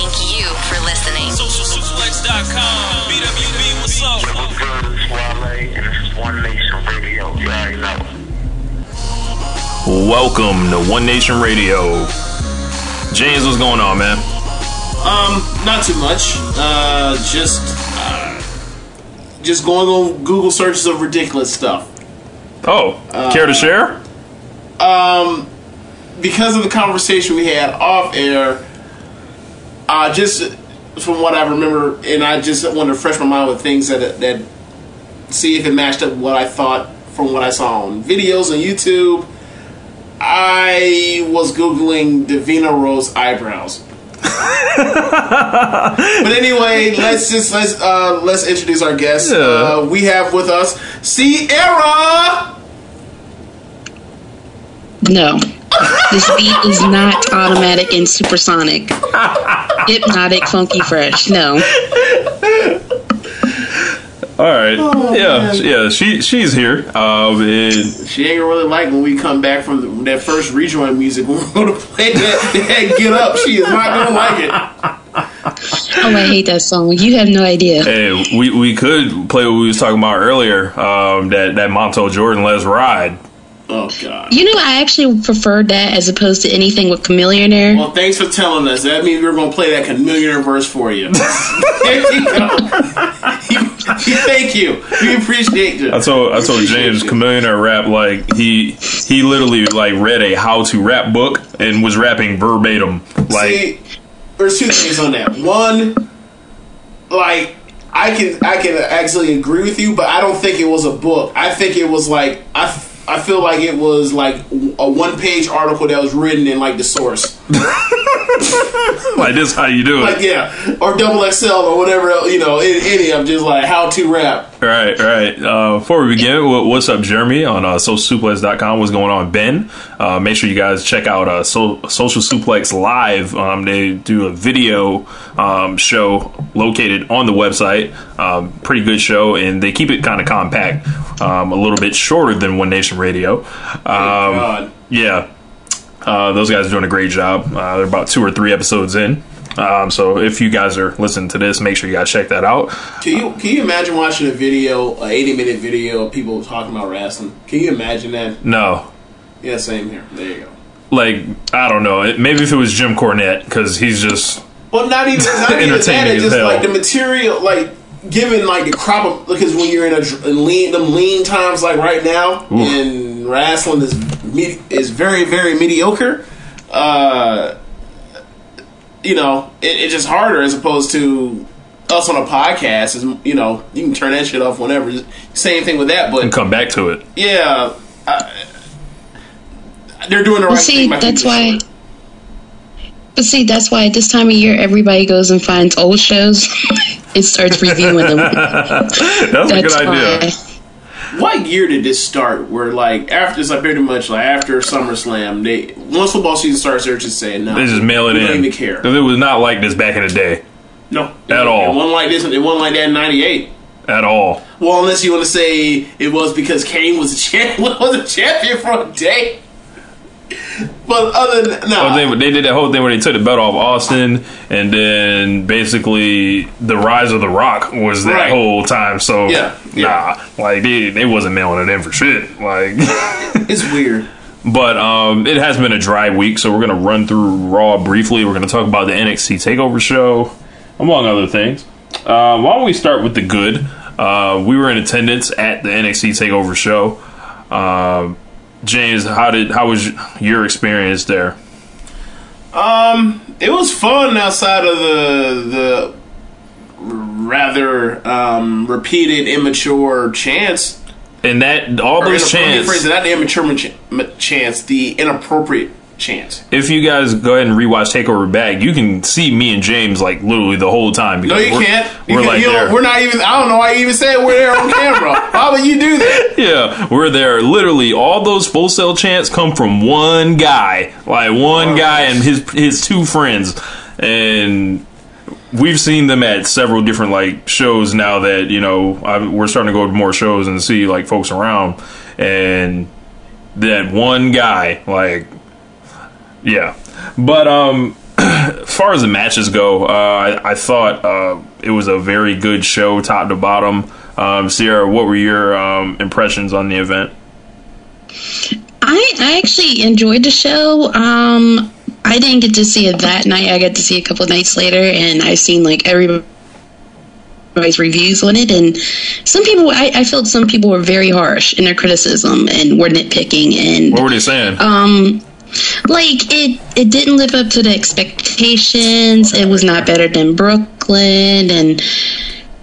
And thank you for listening. SocialSuplex.com. BWB, what's up? What's good? It's Wale, and this is One Nation Radio. You already know. Welcome to One Nation Radio. James, what's going on, man? Um, not too much. Uh, just, uh, just going on Google searches of ridiculous stuff. Oh, care to share? Um, because of the conversation we had off air, uh, just from what I remember, and I just want to refresh my mind with things that that see if it matched up what I thought from what I saw on videos on YouTube. I was googling Davina Rose eyebrows. but anyway, let's just let's uh, let's introduce our guest. Yeah. Uh, we have with us Sierra. No. This beat is not automatic and supersonic. Hypnotic, funky, fresh. No. All right. yeah, yeah. She she's here. Um, and She ain't gonna really like when we come back from the, that first rejoin music. When we're gonna play that, that "Get Up." She is not gonna like it. Oh, I hate that song. You have no idea. hey, we, we could play what we was talking about earlier. Um, that that Montel Jordan "Let's Ride." Oh God. You know, I actually preferred that as opposed to anything with Chameleon there. Well, thanks for telling us. That means we're gonna play that chameleon verse for you. there you go. Thank you. We appreciate you. I told I told James you. Chameleon rap like he he literally like read a how to rap book and was rapping verbatim. Like See, there's two things on that. One, like I can I can actually agree with you, but I don't think it was a book. I think it was like I. I feel like it was like a one page article that was written in like the source. like this how you do it. Like yeah, or double XL or whatever else, you know, any, of just like how to rap. Right, right. Uh, before we begin, wha- what's up, Jeremy on uh, socialsuplex.com? What's going on, Ben? Uh, make sure you guys check out uh, so- Social Suplex Live. Um, they do a video um, show located on the website. Um, pretty good show, and they keep it kind of compact, um, a little bit shorter than One Nation Radio. Um, yeah, uh, those guys are doing a great job. Uh, they're about two or three episodes in. Um, so if you guys are listening to this, make sure you guys check that out. Can you can you imagine watching a video, a eighty minute video of people talking about wrestling? Can you imagine that? No, Yeah, same here. There you go. like I don't know. It, maybe if it was Jim Cornette because he's just Well, not even not even that. Entertaining It's as just hell. like the material, like given like the crop of because when you're in a dr- lean them lean times like right now, and wrestling is is very very mediocre. Uh, you know, it, it's just harder as opposed to us on a podcast. Is you know you can turn that shit off whenever. Same thing with that, but and come back to it. yeah, uh, they're doing the right Well, see, thing. that's why. short. But see, that's why at this time of year, everybody goes and finds old shows and starts reviewing them. That's, a That's good idea. What year did this start? Where like after it's like pretty much like after SummerSlam, they once football season starts, they're just saying no. They just mail it we in. Don't even care. It was not like this back in the day No, At all. It wasn't like this. It wasn't like that in '98. at all. Well, unless you want to say it was because Kane was a champ was a champion for a day. But other than no, they, they did that whole thing where they took the belt off Austin, and then basically the rise of the Rock was that Right. whole time. So Yeah, yeah. nah, like they, they wasn't mailing it in for shit. Like, it's weird. but um, it has been a dry week, so we're gonna run through Raw briefly. We're gonna talk about the NXT Takeover show, among other things. Uh, why don't we start with the good? Uh, we were in attendance at the NXT Takeover show. Um, James, how did how was your experience there? Um, it was fun outside of the the rather um, repeated immature chants. And that all those inappro- let me chants, phrase it, not the immature ch- m- chants, the inappropriate chance. if you guys go ahead and rewatch Takeover Back, you can see me and James like literally the whole time. No, you we're, can't. You We're can- like there. We're not even. I don't know why you even said we're there on camera. Why would you do that? Yeah, we're there. Literally, all those Full Sail chants come from one guy, like one guy and his his two friends, and we've seen them at several different like shows now. That you know, I, we're starting to go to more shows and see like folks around, and that one guy, like, yeah. But um, as far as the matches go, uh, I, I thought uh, it was a very good show, top to bottom. Um, Sierra, what were your um, impressions on the event? I, I actually enjoyed the show. Um, I didn't get to see it that night. I got to see it a couple of nights later, and I've seen like everybody's reviews on it. And some people, I, I felt some people were very harsh in their criticism and were nitpicking. And What were they saying? um, like it, it didn't live up to the expectations. It was not better than Brooklyn, and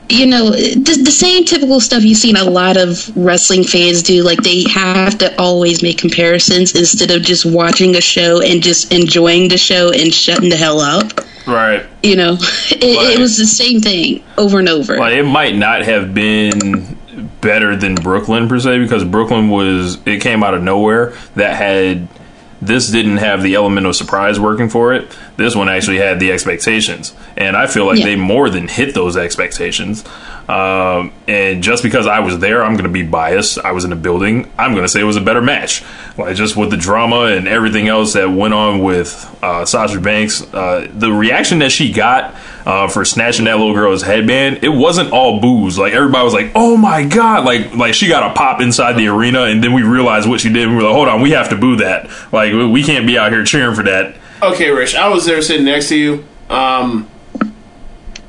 you know the, the same typical stuff you've seen a lot of wrestling fans do. Like they have to always make comparisons instead of just watching a show and just enjoying the show and shutting the hell up. right. You know, it, it was the same thing over and over. Like it might not have been better than Brooklyn per se because Brooklyn was it came out of nowhere that had this didn't have the element of surprise working for it. This one actually had the expectations, and I feel like Yeah. they more than hit those expectations. Um, and just because I was there, I'm going to be biased. I was in the building. I'm going to say it was a better match. Like just with the drama and everything else that went on with uh, Sasha Banks, uh, the reaction that she got uh, for snatching that little girl's headband, it wasn't all booze. Like everybody was like, "Oh my god!" Like like she got a pop inside the arena, and then we realized what she did. And we were like, "Hold on, we have to boo that. Like we we can't be out here cheering for that." Okay, Rich. I was there sitting next to you. Um,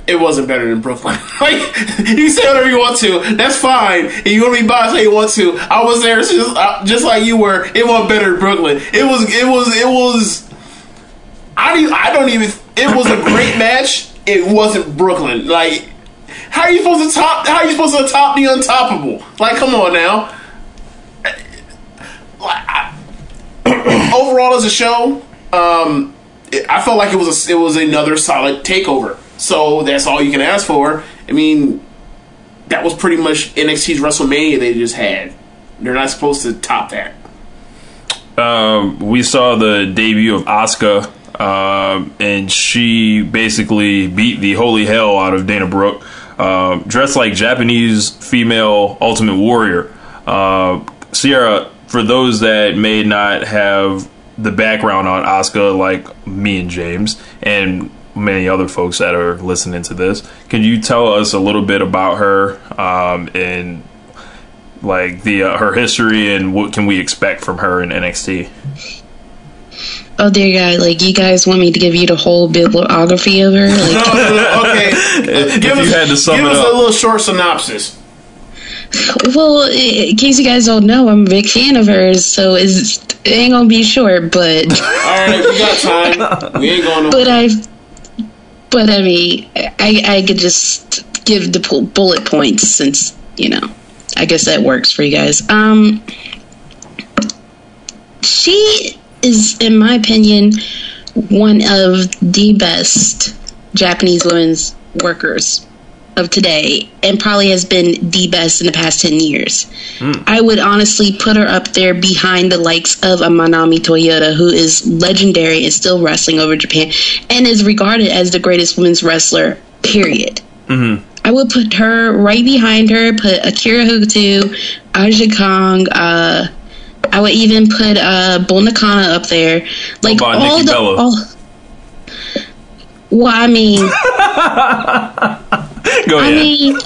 it wasn't better than Brooklyn. like you say whatever you want to. That's fine. And you want to be biased how you want to. I was there just, uh, just like you were. It wasn't better than Brooklyn. It was. It was. It was. I don't. I don't even. It was a great match. It wasn't Brooklyn. Like, how are you supposed to top? How are you supposed to top the untoppable? Like, come on now. Overall, as a show, um, I felt like it was a, it was another solid takeover. So that's all you can ask for. I mean, that was pretty much NXT's WrestleMania they just had. They're not supposed to top that. um, we saw the debut of Asuka, um, and she basically beat the holy hell out of Dana Brooke, um, dressed like Japanese female Ultimate Warrior. Uh, Sierra, for those that may not have the background on Asuka, like me and James, and many other folks that are listening to this, can you tell us a little bit about her um, and like the uh, her history and what can we expect from her in NXT? oh dear God! Like you guys want me to give you the whole bibliography of her? Like okay, uh, give you us, had to sum give it us up. a little short synopsis. Well, in case you guys don't know, I'm a big fan of hers, so it's, it ain't gonna be short, but All right, we got time. We ain't going to. but I, but I mean, I I could just give the bullet points since you know, I guess that works for you guys. Um, she is, in my opinion, one of the best Japanese women's workers of today and probably has been the best in the past 10 years. I would honestly put her up there behind the likes of a Manami Toyota, who is legendary and still wrestling over Japan and is regarded as the greatest women's wrestler, period. I would put her right behind her, put Akira Hokuto, Aja Kong, uh, I would even put uh, Bull Nakano up there. Like all Nikki the. Bella? All, well, I mean, Go I mean,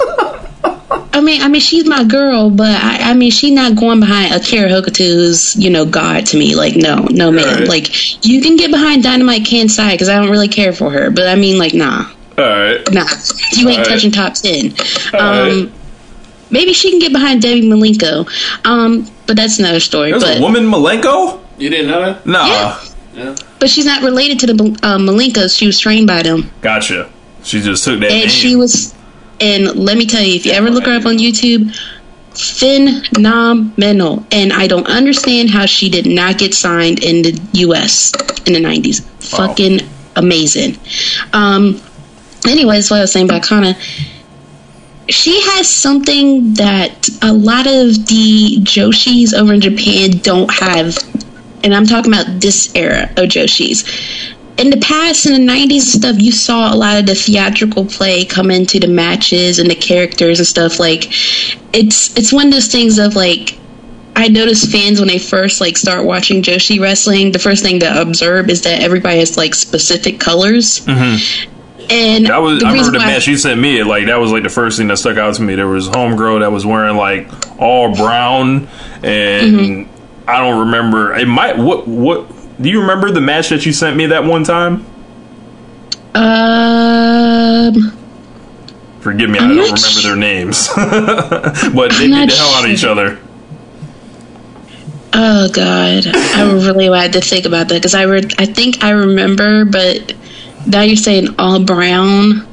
I mean, I mean, she's my girl, but I, I mean, she's not going behind Akira Hokuto, who's you know God to me. Like, no, no, man. Right. Like, you can get behind Dynamite Kansai because I don't really care for her, but I mean, like, nah, All right. nah, you ain't Alright. touching top ten. Um, Alright. maybe she can get behind Debbie Malenko, um, but that's another story. There's but a woman Malenko? You didn't know that? Nah. Yeah. Yeah. but she's not related to the uh, Malenkos. She was trained by them. Gotcha. She just took that and name. she was and let me tell you if you ever look her up on youtube phenomenal. And I don't understand how she did not get signed in the US in the 90s. Fucking amazing. Um, anyways, what I was saying about Kana, she has something that a lot of the Joshis over in Japan don't have. And I'm talking about this era of Joshis. In the past, in the 90s stuff, you saw a lot of the theatrical play come into the matches and the characters and stuff. Like, it's it's one of those things of like, I notice fans when they first like start watching Joshi wrestling, the first thing to observe is that everybody has like specific colors. And That was the I remember the match you sent me. Like that was like the first thing that stuck out to me. There was homegirl that was wearing like all brown, and Mm-hmm. I don't remember. It might what what. Do you remember the match that you sent me that one time? Um, Forgive me, I I'm don't remember su- their names, but they I'm beat the hell out of each other. oh god, I really had to think about that because I re- I think I remember, but now you're saying all brown.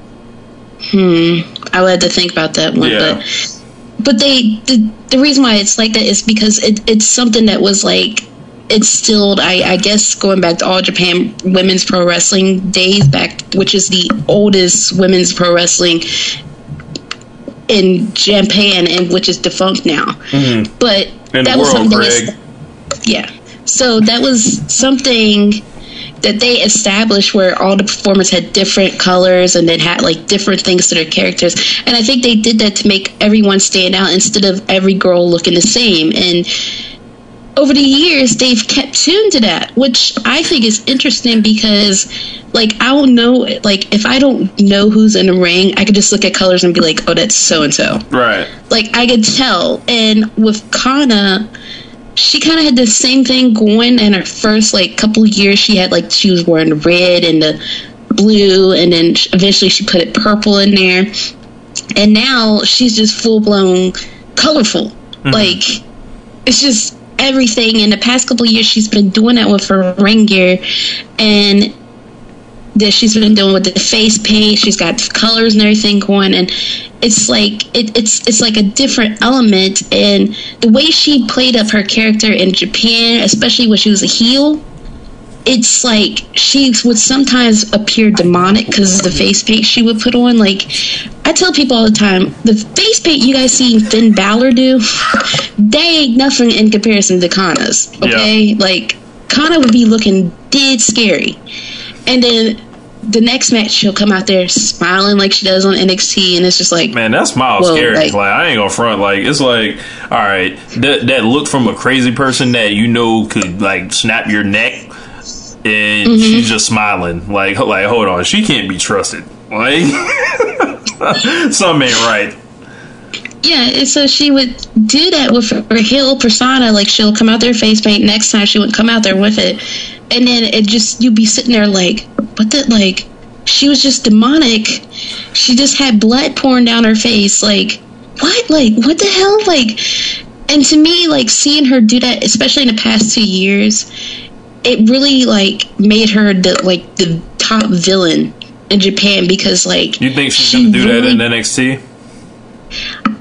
Hmm, I had to think about that one, Yeah. but but they the, the reason why it's like that is because it, it's something that was like instilled I, I guess going back to all japan women's pro wrestling days back which is the oldest women's pro wrestling in japan and which is defunct now but Mm-hmm. In that was something that Greg. was- yeah so that was something that they established where all the performers had different colors and then had like different things to their characters. And I think they did that to make everyone stand out instead of every girl looking the same. And over the years, they've kept tuned to that, which I think is interesting because, like, I don't know, like, if I don't know who's in the ring, I could just look at colors and be like, oh, that's so and so Right. like I could tell. And with Kana, she kind of had the same thing going in her first like couple years. She had like she was wearing the red and the blue, and then eventually she put it purple in there. And now she's just full blown colorful. Mm-hmm. Like it's just everything. In the past couple years, she's been doing that with her ring gear, and that she's been doing with the face paint. She's got colors and everything going, and it's like it, it's it's like a different element. And the way she played up her character in Japan, especially when she was a heel, it's like she would sometimes appear demonic because of the face paint she would put on. Like I tell people all the time, the face paint you guys seen Finn Balor do, they ain't nothing in comparison to Kana's. Okay, like Kana would be looking dead scary, and then the next match she'll come out there smiling like she does on NXT, and it's just like Man, that smile scary. like- Like, I ain't gonna front. Like it's like, all right, that that look from a crazy person that you know could like snap your neck, and Mm-hmm. she's just smiling. Like, like hold on, she can't be trusted. Like, something ain't right. Yeah, and so she would do that with her heel persona. Like she'll come out there face paint. Next time she wouldn't come out there with it, and then it just you'd be sitting there like, what the like? She was just demonic. She just had blood pouring down her face. Like what? Like what the hell? Like, and to me, like seeing her do that, especially in the past two years, it really like made her the like the top villain in Japan because like You think she's she gonna do that really- in NXT?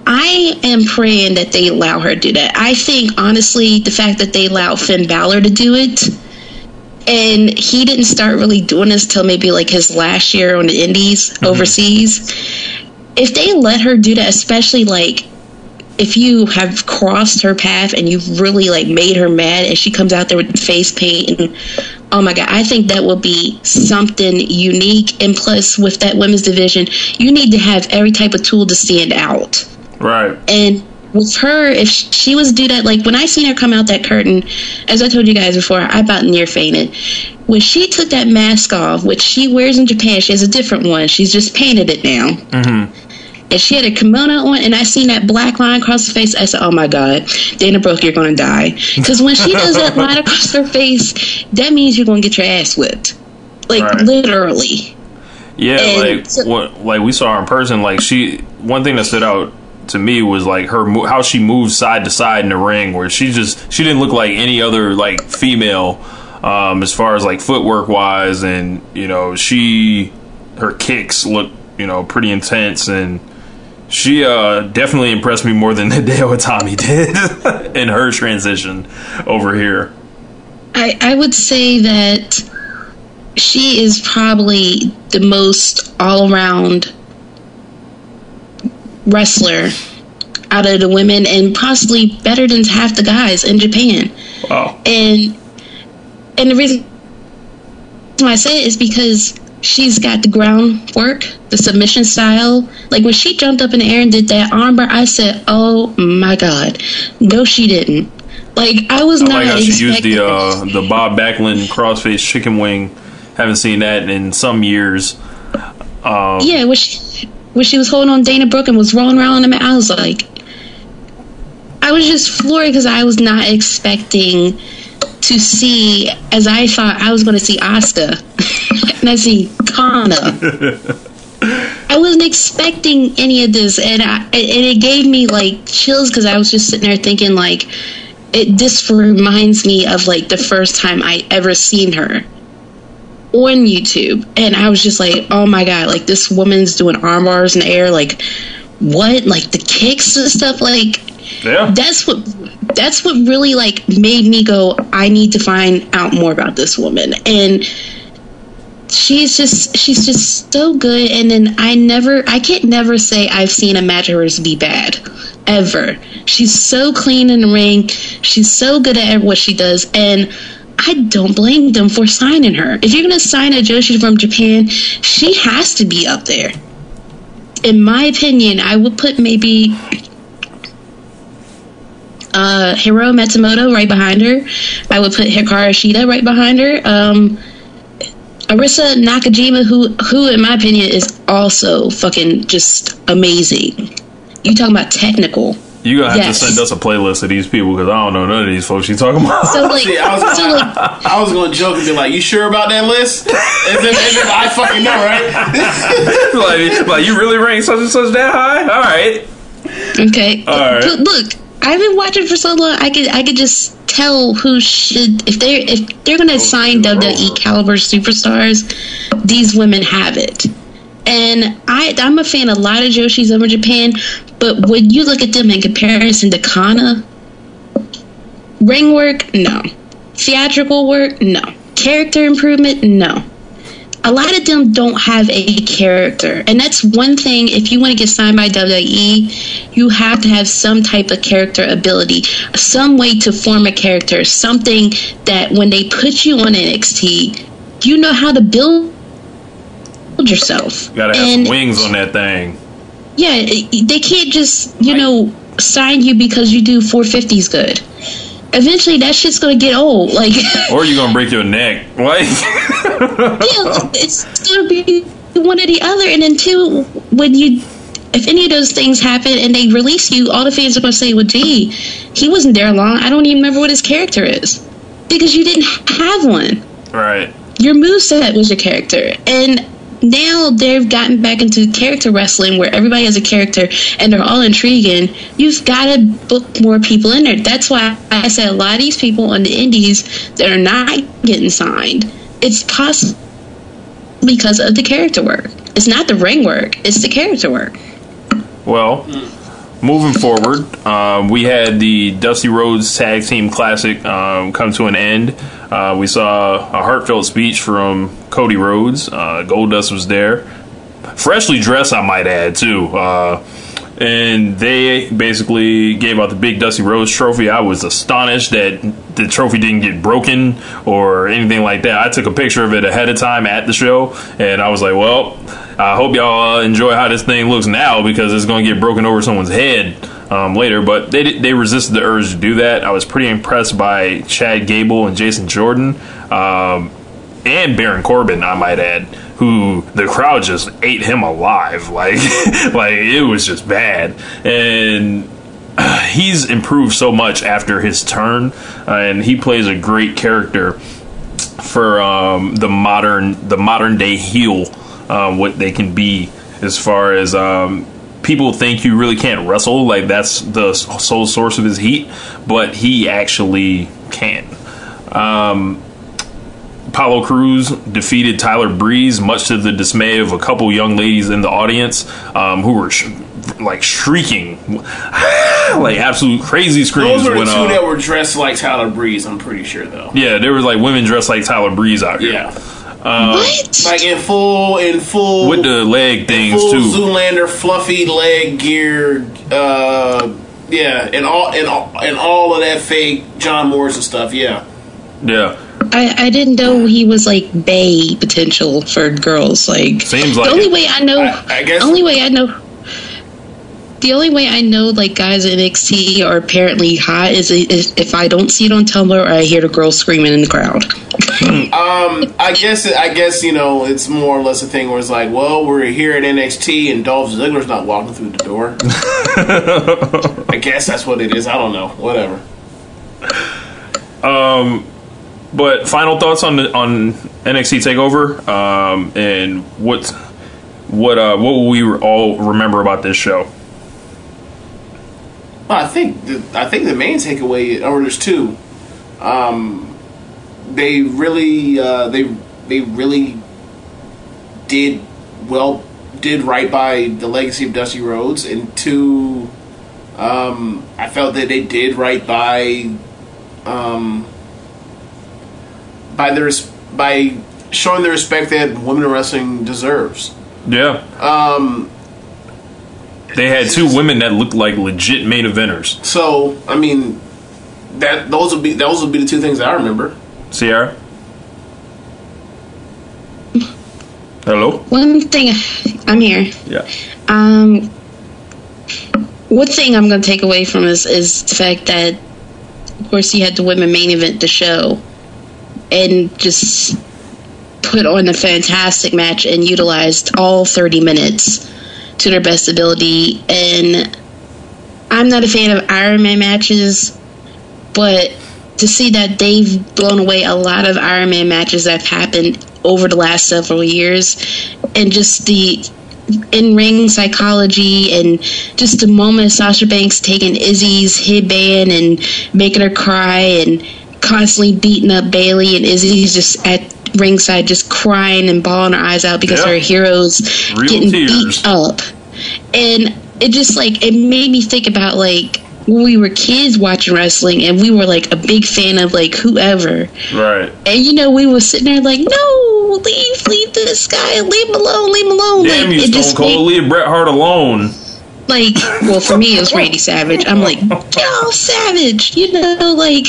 I am praying that they allow her to do that. I think honestly, the fact that they allow Finn Balor to do it, and he didn't start really doing this till maybe like his last year on the Indies mm-hmm. overseas. If they let her do that, especially like if you have crossed her path and you've really like made her mad, and she comes out there with face paint and oh my god, I think that will be something unique. And plus, with that women's division, you need to have every type of tool to stand out. Right. And with her, if she was to do that, like when I seen her come out that curtain, as I told you guys before, I about near fainted. When she took that mask off, which she wears in Japan, she has a different one. She's just painted it now. Mm-hmm. And she had a kimono on, and I seen that black line across her face. I said, "Oh my God, Dana Brooke, you're gonna die." Because when she does that line across her face, that means you're gonna get your ass whipped, like Right. literally. Yeah, And like so- what, like we saw her in person. Like she, one thing that stood out to me was like her how she moves side to side in the ring, where she just she didn't look like any other like female, um, as far as like footwork wise, and you know she her kicks look you know pretty intense, and she uh, definitely impressed me more than Hideo Itami did in her transition over here. I, I would say that she is probably the most all around wrestler out of the women and possibly better than half the guys in Japan. Wow. And and the reason why I say it is because she's got the groundwork, the submission style. Like when she jumped up in the air and did that armbar, I said, "Oh my god!" No, she didn't. Like I was I not like how she used the uh, the Bob Backlund crossface chicken wing. Haven't seen that in some years. Um, yeah, when she, when she was holding on Dana Brooke and was rolling around on the mat, I was like, I was just floored because I was not expecting to see, as I thought I was going to see Asuka, and I see Kana. I wasn't expecting any of this, and I, and it gave me like chills because I was just sitting there thinking like, it this reminds me of like the first time I ever seen her on YouTube, and I was just like, oh my god, like this woman's doing arm bars in the air, like what, like the kicks and stuff, like yeah. that's what that's what really like made me go i need to find out more about this woman and she's just she's just so good and then i never i can't never say i've seen a hers be bad ever she's so clean in the ring she's so good at what she does and I don't blame them for signing her. If you're going to sign a Joshi from Japan, she has to be up there. In my opinion, I would put maybe uh, Hiro Matsumoto right behind her. I would put Hikaru Shida right behind her. Um, Arisa Nakajima, who who in my opinion is also fucking just amazing. You talking about technical? You gonna have Yes. to send us a playlist of these people because I don't know none of these folks you talking about. So like, See, I was, so like, I was going to joke and be like, "You sure about that list?" And then, and then I fucking know, right? like, like you really rank such and such that high? All right. okay. All right. But look, I've been watching for so long. I could I could just tell who should if they if they're gonna oh, sign WWE caliber superstars, these women have it. And I I'm a fan of a lot of Joshis over Japan, but when you look at them in comparison to Kana, ring work, no. Theatrical work, no. Character improvement, no. A lot of them don't have a character. And that's one thing, if you want to get signed by WWE, you have to have some type of character ability, some way to form a character, something that when they put you on NXT, you know how to build yourself. You Gotta have And- wings on that thing. yeah, they can't just, you know, sign you because you do 450s good. Eventually, that shit's gonna get old. Like, Or you're gonna break your neck. Like yeah, it's gonna be one or the other. And then, two, when you, if any of those things happen and they release you, all the fans are gonna say, well, gee, he wasn't there long. I don't even remember what his character is. Because you didn't have one. Right. your moveset was your character. And now they've gotten back into character wrestling where everybody has a character and they're all intriguing. You've got to book more people in there. That's why I said a lot of these people on the indies that are not getting signed, it's possible because of the character work. It's not the ring work, it's the character work. Well, hmm. Moving forward, um, we had the Dusty Rhodes Tag Team Classic um, come to an end. Uh, we saw a heartfelt speech from Cody Rhodes. Uh, Goldust was there, freshly dressed, I might add too. Uh, and they basically gave out the big Dusty Rhodes trophy. I was astonished that the trophy didn't get broken or anything like that. I took a picture of it ahead of time at the show, and I was like, "Well, I hope y'all uh, enjoy how this thing looks now because it's going to get broken over someone's head um, later." But they they resisted the urge to do that. I was pretty impressed by Chad Gable and Jason Jordan. Um, and Baron Corbin, I might add, who the crowd just ate him alive. Like, like it was just bad. And uh, he's improved so much after his turn, uh, and he plays a great character for um, the modern the modern day heel. Um, what they can be as far as um, people think you really can't wrestle. Like that's the sole source of his heat, but he actually can. Um, Apollo Crews defeated Tyler Breeze, much to the dismay of a couple young ladies in the audience um, who were sh- like shrieking, like absolute crazy screams. Those were the when, two uh, that were dressed like Tyler Breeze. I'm pretty sure though. yeah, there was like women dressed like Tyler Breeze out here. Yeah, what? like in full in full with the leg things full too. Zoolander fluffy leg gear. Uh, yeah, and all and all and all of that fake John Morrison stuff. Yeah, Yeah, I, I didn't know he was like Bay potential for girls. Like Seems like the only it. way I know, I- I guess- only way I know, the only way I know like guys in NXT are apparently hot is, is if I don't see it on Tumblr or I hear the girls screaming in the crowd. um, I guess I guess you know it's more or less a thing where it's like, well, we're here at NXT and Dolph Ziggler's not walking through the door. I guess that's what it is. I don't know. Whatever. Um, but final thoughts on the on NXT Takeover, um, and what what uh, what will we all remember about this show? Well, I think the, I think the main takeaway, or there's two. Um, they really uh, they they really did well did right by the legacy of Dusty Rhodes, and two, um, I felt that they did right by um, by the by showing the respect that women in wrestling deserves. Yeah, um, they had two women that looked like legit main eventers. So I mean, that those would be those would be the two things that I remember. Sierra, hello. One thing, I'm here. Yeah, Um, one thing I'm going to take away from this is the fact that, of course, you had the women main event the show, and just put on a fantastic match and utilized all 30 minutes to their best ability. And I'm not a fan of Iron Man matches, but to see that they've blown away a lot of Iron Man matches that have happened over the last several years, and just the in ring psychology and just the moment Sasha Banks taking Izzy's headband and making her cry and constantly beating up Bayley and Izzy's just at ringside just crying and bawling her eyes out because Yeah. her heroes Real getting tears. beat up. And it just like it made me think about like when we were kids watching wrestling and we were like a big fan of like whoever right. and you know we were sitting there like no leave leave this guy leave him alone leave him alone Damn like you, it Stone just Cold. made, Leave Bret Hart alone. like well for me it was Randy Savage I'm like yo Savage you know like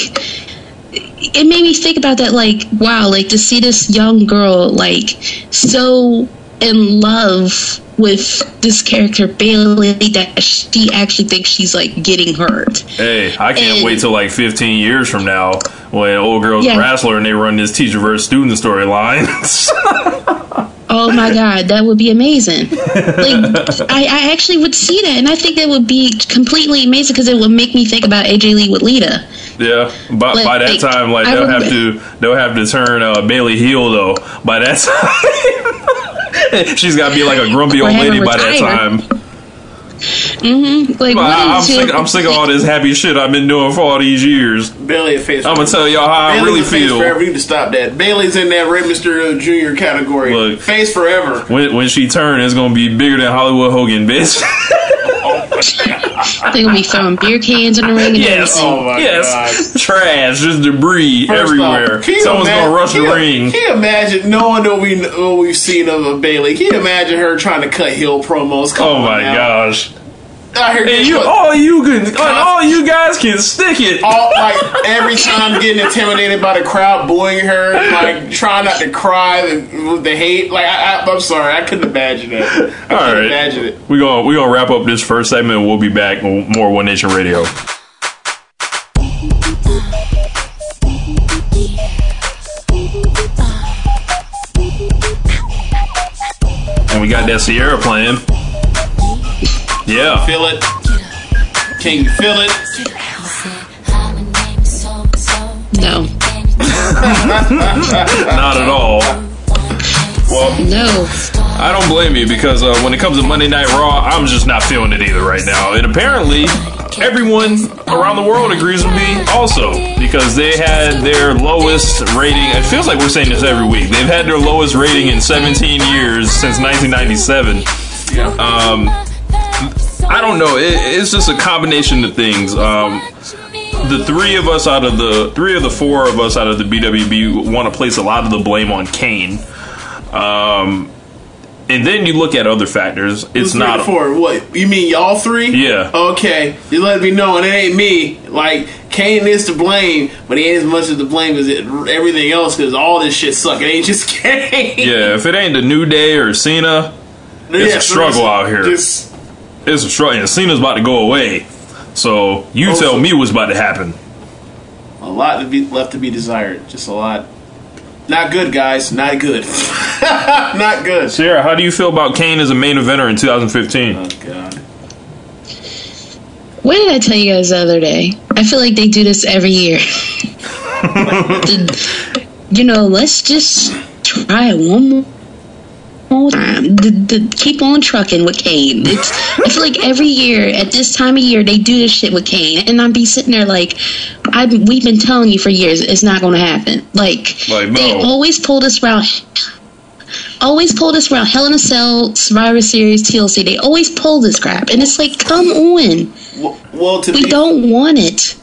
it made me think about that like wow like to see this young girl like so in love with this character Bayley that she actually thinks she's like getting hurt Hey, I can't And- wait till like 15 years from now when old girl's Yeah. wrestler and they run this teacher versus student storyline. Oh my god, that would be amazing. Like, I, I actually would see that, and I think that would be completely amazing because it would make me think about AJ Lee with Lita. Yeah, but Like, by that like, time, like I they'll have remember- to they'll have to turn uh, Bayley heel though. By that time, she's got to be like a grumpy old lady by that retire. time. Like, what I, I'm sick. I'm sick of all this happy shit I've been doing for all these years. Bayley a face. I'm gonna tell y'all how I really a face feel. forever. You need to stop that. Bayley's in that Rey Mysterio Jr. category. Look. face forever. When, when she turn, it's gonna be bigger than Hollywood Hogan, bitch. They're gonna be throwing beer cans in the ring and yes. Oh my yes. Trash, just debris First everywhere. off, Someone's imagine- gonna rush the you- ring. Can you imagine knowing what we what we've seen of a Bayley? Can you imagine her trying to cut heel promos? Come Oh on my now. gosh. I heard And you, all you can, all you guys can stick it. all like every time getting intimidated by the crowd booing her, like trying not to cry the, the hate. Like I, I'm sorry, I couldn't imagine it. I All couldn't right. imagine it. We gonna we gonna wrap up this first segment. and We'll be back with more One Nation Radio. And we got that Sierra playing. Yeah. Feel it? Can you feel it? No, Not at all. Well, no. I don't blame you because uh, when it comes to Monday Night Raw, I'm just not feeling it either right now. And apparently, everyone around the world agrees with me also because they had their lowest rating. It feels like we're saying this every week. They've had their lowest rating in 17 years since 1997. Yeah. Um, I don't know. It, it's just a combination of things. Um, the three of us out of the three of the four of us out of the BWB want to place a lot of the blame on Kane. Um, and then you look at other factors. It's three not four? What you mean, y'all three? Yeah. Okay, you let me know, and it ain't me. Like Kane is to blame, but he ain't as much as to blame as it, everything else. Because all this shit suck. It ain't just Kane. Yeah, if it ain't the New Day or Cena, it's a struggle out here. Just it's a struggle. And Cena's about to go away. So you Also- tell me what's about to happen. a lot to be left to be desired. Just a lot. Not good, guys. Not good. Not good. Sierra, how do you feel about Kane as a main eventer in 2015? Oh god. What did I tell you guys the other day? I feel like they do this every year. You know, let's just try one more. More Time. The, the, keep on trucking with Kane. It's. I feel like every year at this time of year they do this shit with Kane, and I'd be sitting there like, I we've been telling you for years it's not going to happen. Like, Like, they no. always pull this route. Always pull this route. Hell in a Cell, Survivor Series, TLC. They always pull this crap, and it's like, come on. Well, well, to We be don't want it.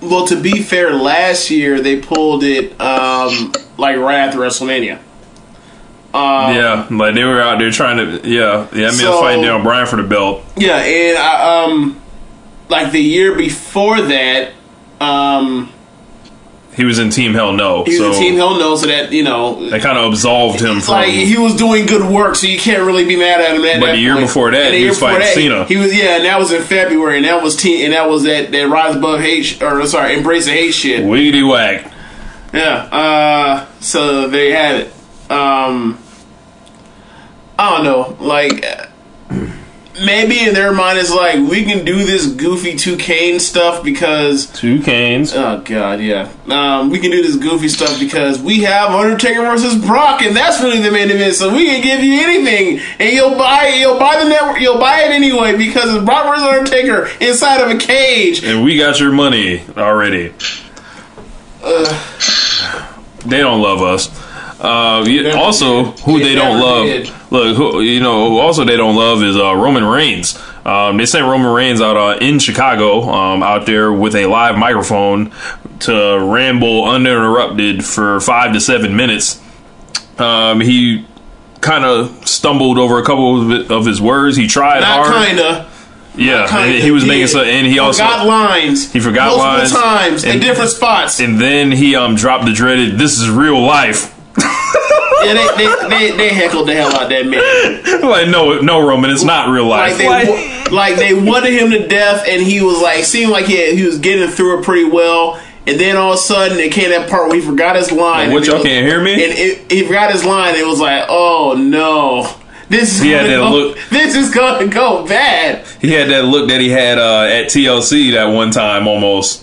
well to be fair, last year they pulled it um, like right after WrestleMania. Um, yeah, like they were out there trying to. Yeah, yeah. I mean, So- fighting Daniel Bryan for the belt. Yeah, and I, um, like the year before that, um, He was in Team Hell No, he was so a team hell knows so that you know, that kind of absolved him from. like he was doing good work, so you can't really be mad at him. At But that the year point. before that, And he was fighting that, Cena. He was yeah, and that was in February, and that was team, and that was that that rise above hate or sorry, embrace the hate shit. Wiggity whack. Yeah. Uh, so they had it. Um, I don't know. Like, uh, maybe in their mind it's like we can do this goofy two Kane stuff because. Two Kanes. Oh God, yeah. Um, we can do this goofy stuff because we have Undertaker versus Brock, and that's really the main event. So we can give you anything, and you'll buy you'll buy the network, you'll buy it anyway because it's Brock versus Undertaker inside of a cage. And we got your money already. they don't love us. Uh, also, who They don't love. Look, who, you know, who also they don't love is uh, Roman Reigns. Um, they sent Roman Reigns out uh, in Chicago, um, out there with a live microphone to ramble uninterrupted for five to seven minutes. Um, he kind of stumbled over a couple of of his words. He tried Not hard. kinda. Yeah, he was making some, and he also forgot lines. He forgot multiple lines. times in And- different spots. and then he um dropped the dreaded "This is real life." Yeah, they, they, they, they heckled the hell out that man. like no, no, Roman, it's not real life. Like they, like they wanted him to death, and he was like, seemed like he had, he was getting through it pretty well. And then all of a sudden, it came that part where he forgot his line. What, y'all was- can't hear me? And it, he forgot his line. It was like, oh no, this is He had gonna that go, look- This is gonna go bad. he had that look that he had uh, at TLC that one time almost.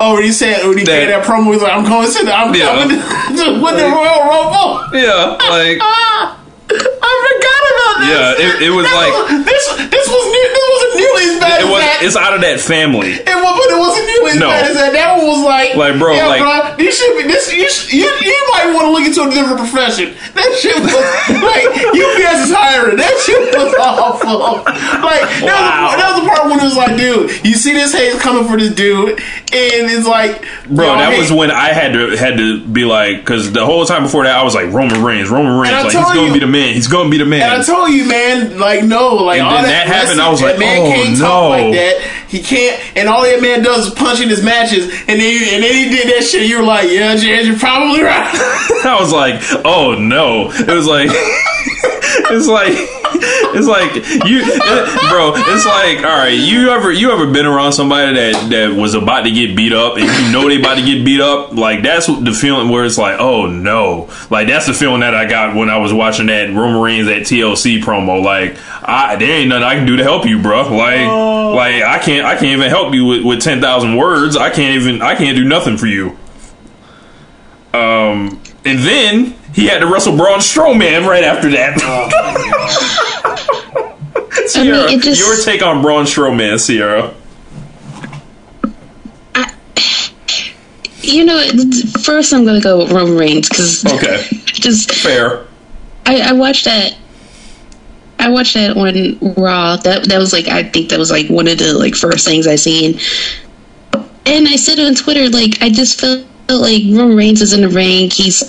Oh, when he said when he That- that promo, he was like, "I'm going to the, I'm Yeah. coming to, win the Royal Rumble." Yeah, like I forgot about this. Yeah, it- it was That like- was- this. This was new. This wasn't nearly as bad it as was. that. It's out of that family. It was, but it wasn't nearly as No. bad as that. That one was like, Like, bro, yeah, like- bro, you should be this. You, you you might want to look into a different profession. That shit was like UPS is hiring. That shit was awful. Like that, Wow. was, that was the part when it was like, dude, you see this hate coming for this dude, and it's like, Bro, that hate- was when I had to had to be like, because the whole time before that, I was like Roman Reigns, Roman Reigns, like he's gonna you- be the man, he's gonna be the man. And I told you, man, like no, like And all then that, that happened, I was like, man oh, Oh, can't no. talk like that. He can't, and all that man does is punch in his matches, and then you, and then he did that shit. You were like, yeah, James, you're probably right. I was like, oh no. It was like, it's like, it's like you, it- bro. It's like, all right, you ever you ever been around somebody that that was about to get beat up and you know they about to get beat up? Like that's the feeling where it's like, oh no. Like that's the feeling that I got when I was watching that Reigns at TLC promo. Like, I there ain't nothing I can do to help you, bro. Like, like I can't I can't even help you with, with ten thousand words. I can't even I can't do nothing for you. Um, and then he had to wrestle Braun Strowman right after that. Oh, Sierra, it just- your take on Braun Strowman, Sierra? You know, first I'm gonna go with Roman Reigns because Okay, just fair. I, I watched that. I, I watched that on Raw. That that was like I think that was like one of the like first things I seen. And I said on Twitter like I just felt like Roman Reigns is in the ring. He's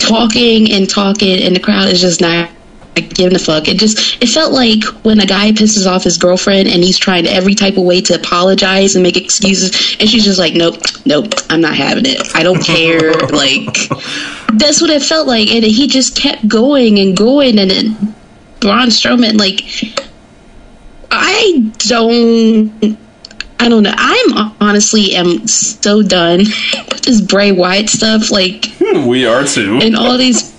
talking and talking, and the crowd is just not like, giving a fuck. It just it felt like when a guy pisses off his girlfriend and he's trying every type of way to apologize and make excuses, and she's just like, nope, nope, I'm not having it. I don't care. like that's what it felt like, and he just kept going and going, and then Braun Strowman, like I don't. I don't know. I'm honestly am so done with this Bray Wyatt stuff. Like, hmm, we are too. and all these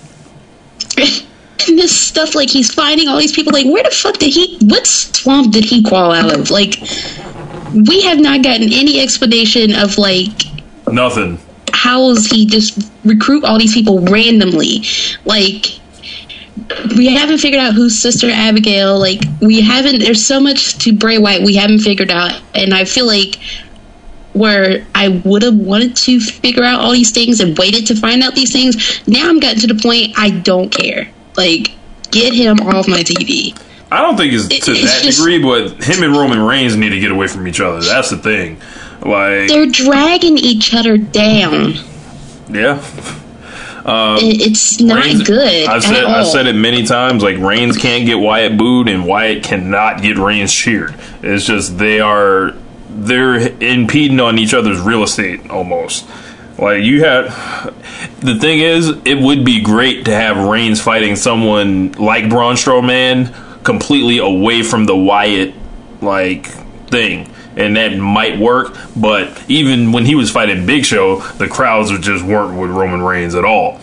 and this stuff like he's finding all these people like where the fuck did he what swamp did he crawl out of like we have not gotten any explanation of like Nothing. how is he just recruit all these people randomly like we haven't figured out who's sister abigail like we haven't there's so much to Bray Wyatt we haven't figured out and i feel like where I would have wanted to figure out all these things and waited to find out these things. Now I'm gotten to the point I don't care. Like, get him off my TV. I don't think it's to it's that just- degree, but him and Roman Reigns need to get away from each other. That's the thing. Like, They're dragging each other down. yeah. Uh, it- it's not Reigns- good I've said. I've said it many times. Like Reigns can't get Wyatt booed, and Wyatt cannot get Reigns cheered. It's just they are they're impeding on each other's real estate almost. Like you had, the thing is, it would be great to have Reigns fighting someone like Braun Strowman completely away from the Wyatt like thing. And that might work, but even when he was fighting Big Show, the crowds just weren't with Roman Reigns at all.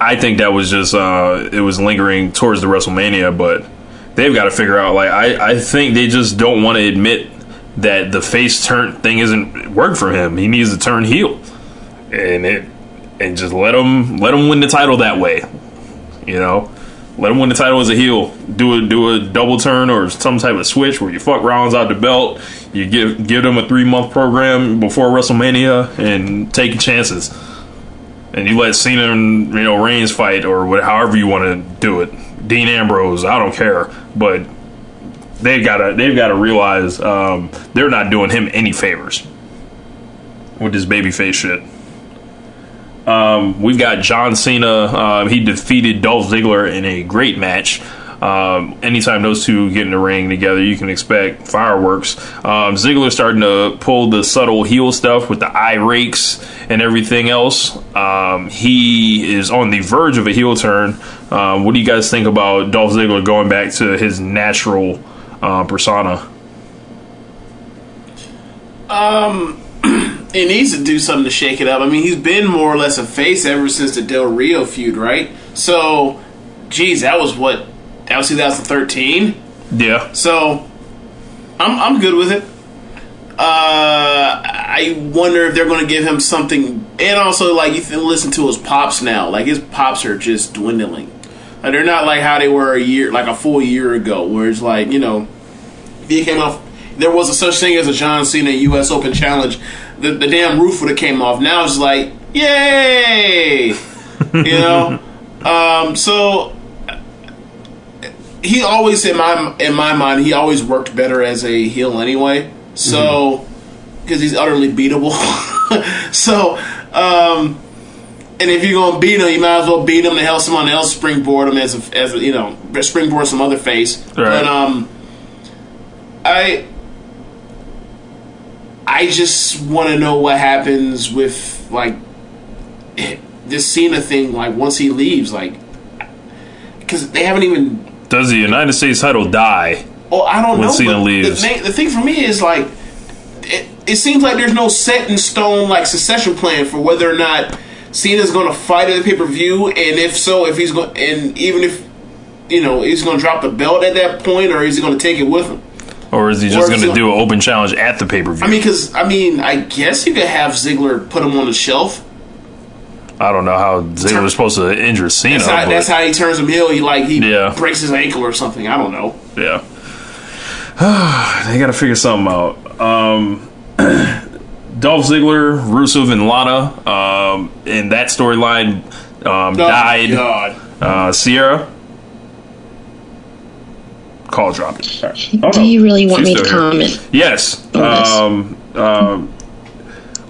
I think that was just uh, it was lingering towards the WrestleMania, but they've got to figure out. Like I, I think they just don't want to admit that the face turn thing isn't work for him. He needs to turn heel, and it and just let him let him win the title that way. You know, let him win the title as a heel. Do a do a double turn or some type of switch where you fuck Rollins out the belt. You give give them a three month program before WrestleMania and take chances and you let Cena and you know Reigns fight or what, however you want to do it. Dean Ambrose, I don't care, but they've got to they've got to realize um, they're not doing him any favors with this babyface shit. Um, we've got John Cena. Um, he defeated Dolph Ziggler in a great match. Um, anytime those two get in the ring together, you can expect fireworks. Um, Ziggler starting to pull the subtle heel stuff with the eye rakes and everything else. Um, he is on the verge of a heel turn. Um, what do you guys think about Dolph Ziggler going back to his natural uh, persona? He needs to do something to shake it up. I mean, he's been more or less a face ever since the Del Rio feud, right? So, geez, that was what that was 2013. Yeah, So, I'm I'm good with it. Uh, I wonder if they're going to give him something, and also like you can listen to his pops now. Like his pops are just dwindling. Like, they're not like how they were a year, like a full year ago, where it's like you know, he came off, there was a such thing as a John Cena U.S. Open Challenge. The, the damn roof would have came off. Now it's like, yay, you know. um, so he always in my in my mind he always worked better as a heel anyway. So because he's utterly beatable. so um, and if you're gonna beat him, you might as well beat him to help someone else springboard him as a, as a, you know springboard some other face. Right. But um, I I just want to know what happens with like this Cena thing. Like once he leaves, like because they haven't even does the United States title die? Oh, I don't When know. Cena leaves. The, thing, the thing for me is like, it, it seems like there's no set in stone like succession plan for whether or not Cena's going to fight at the pay per view, and if so, if he's going, and even if you know he's going to drop the belt at that point, or is he going to take it with him? Or is he just going to do an open challenge at the pay per view? I mean, because I mean, I guess you could have Ziggler put him on the shelf. I don't know how Ziggler was supposed to injure Cena. That's how, that's how he turns him heel. He like he Yeah. breaks his ankle or something. I don't know. Yeah. they got to figure something out. Um, Dolph Ziggler, Rusev, and Lana um, in that storyline um, Oh, died. God. Uh, Sierra. Call dropped. All right. Oh, Do no. you really want She's me to still here. comment? Yes. on this? Um, um,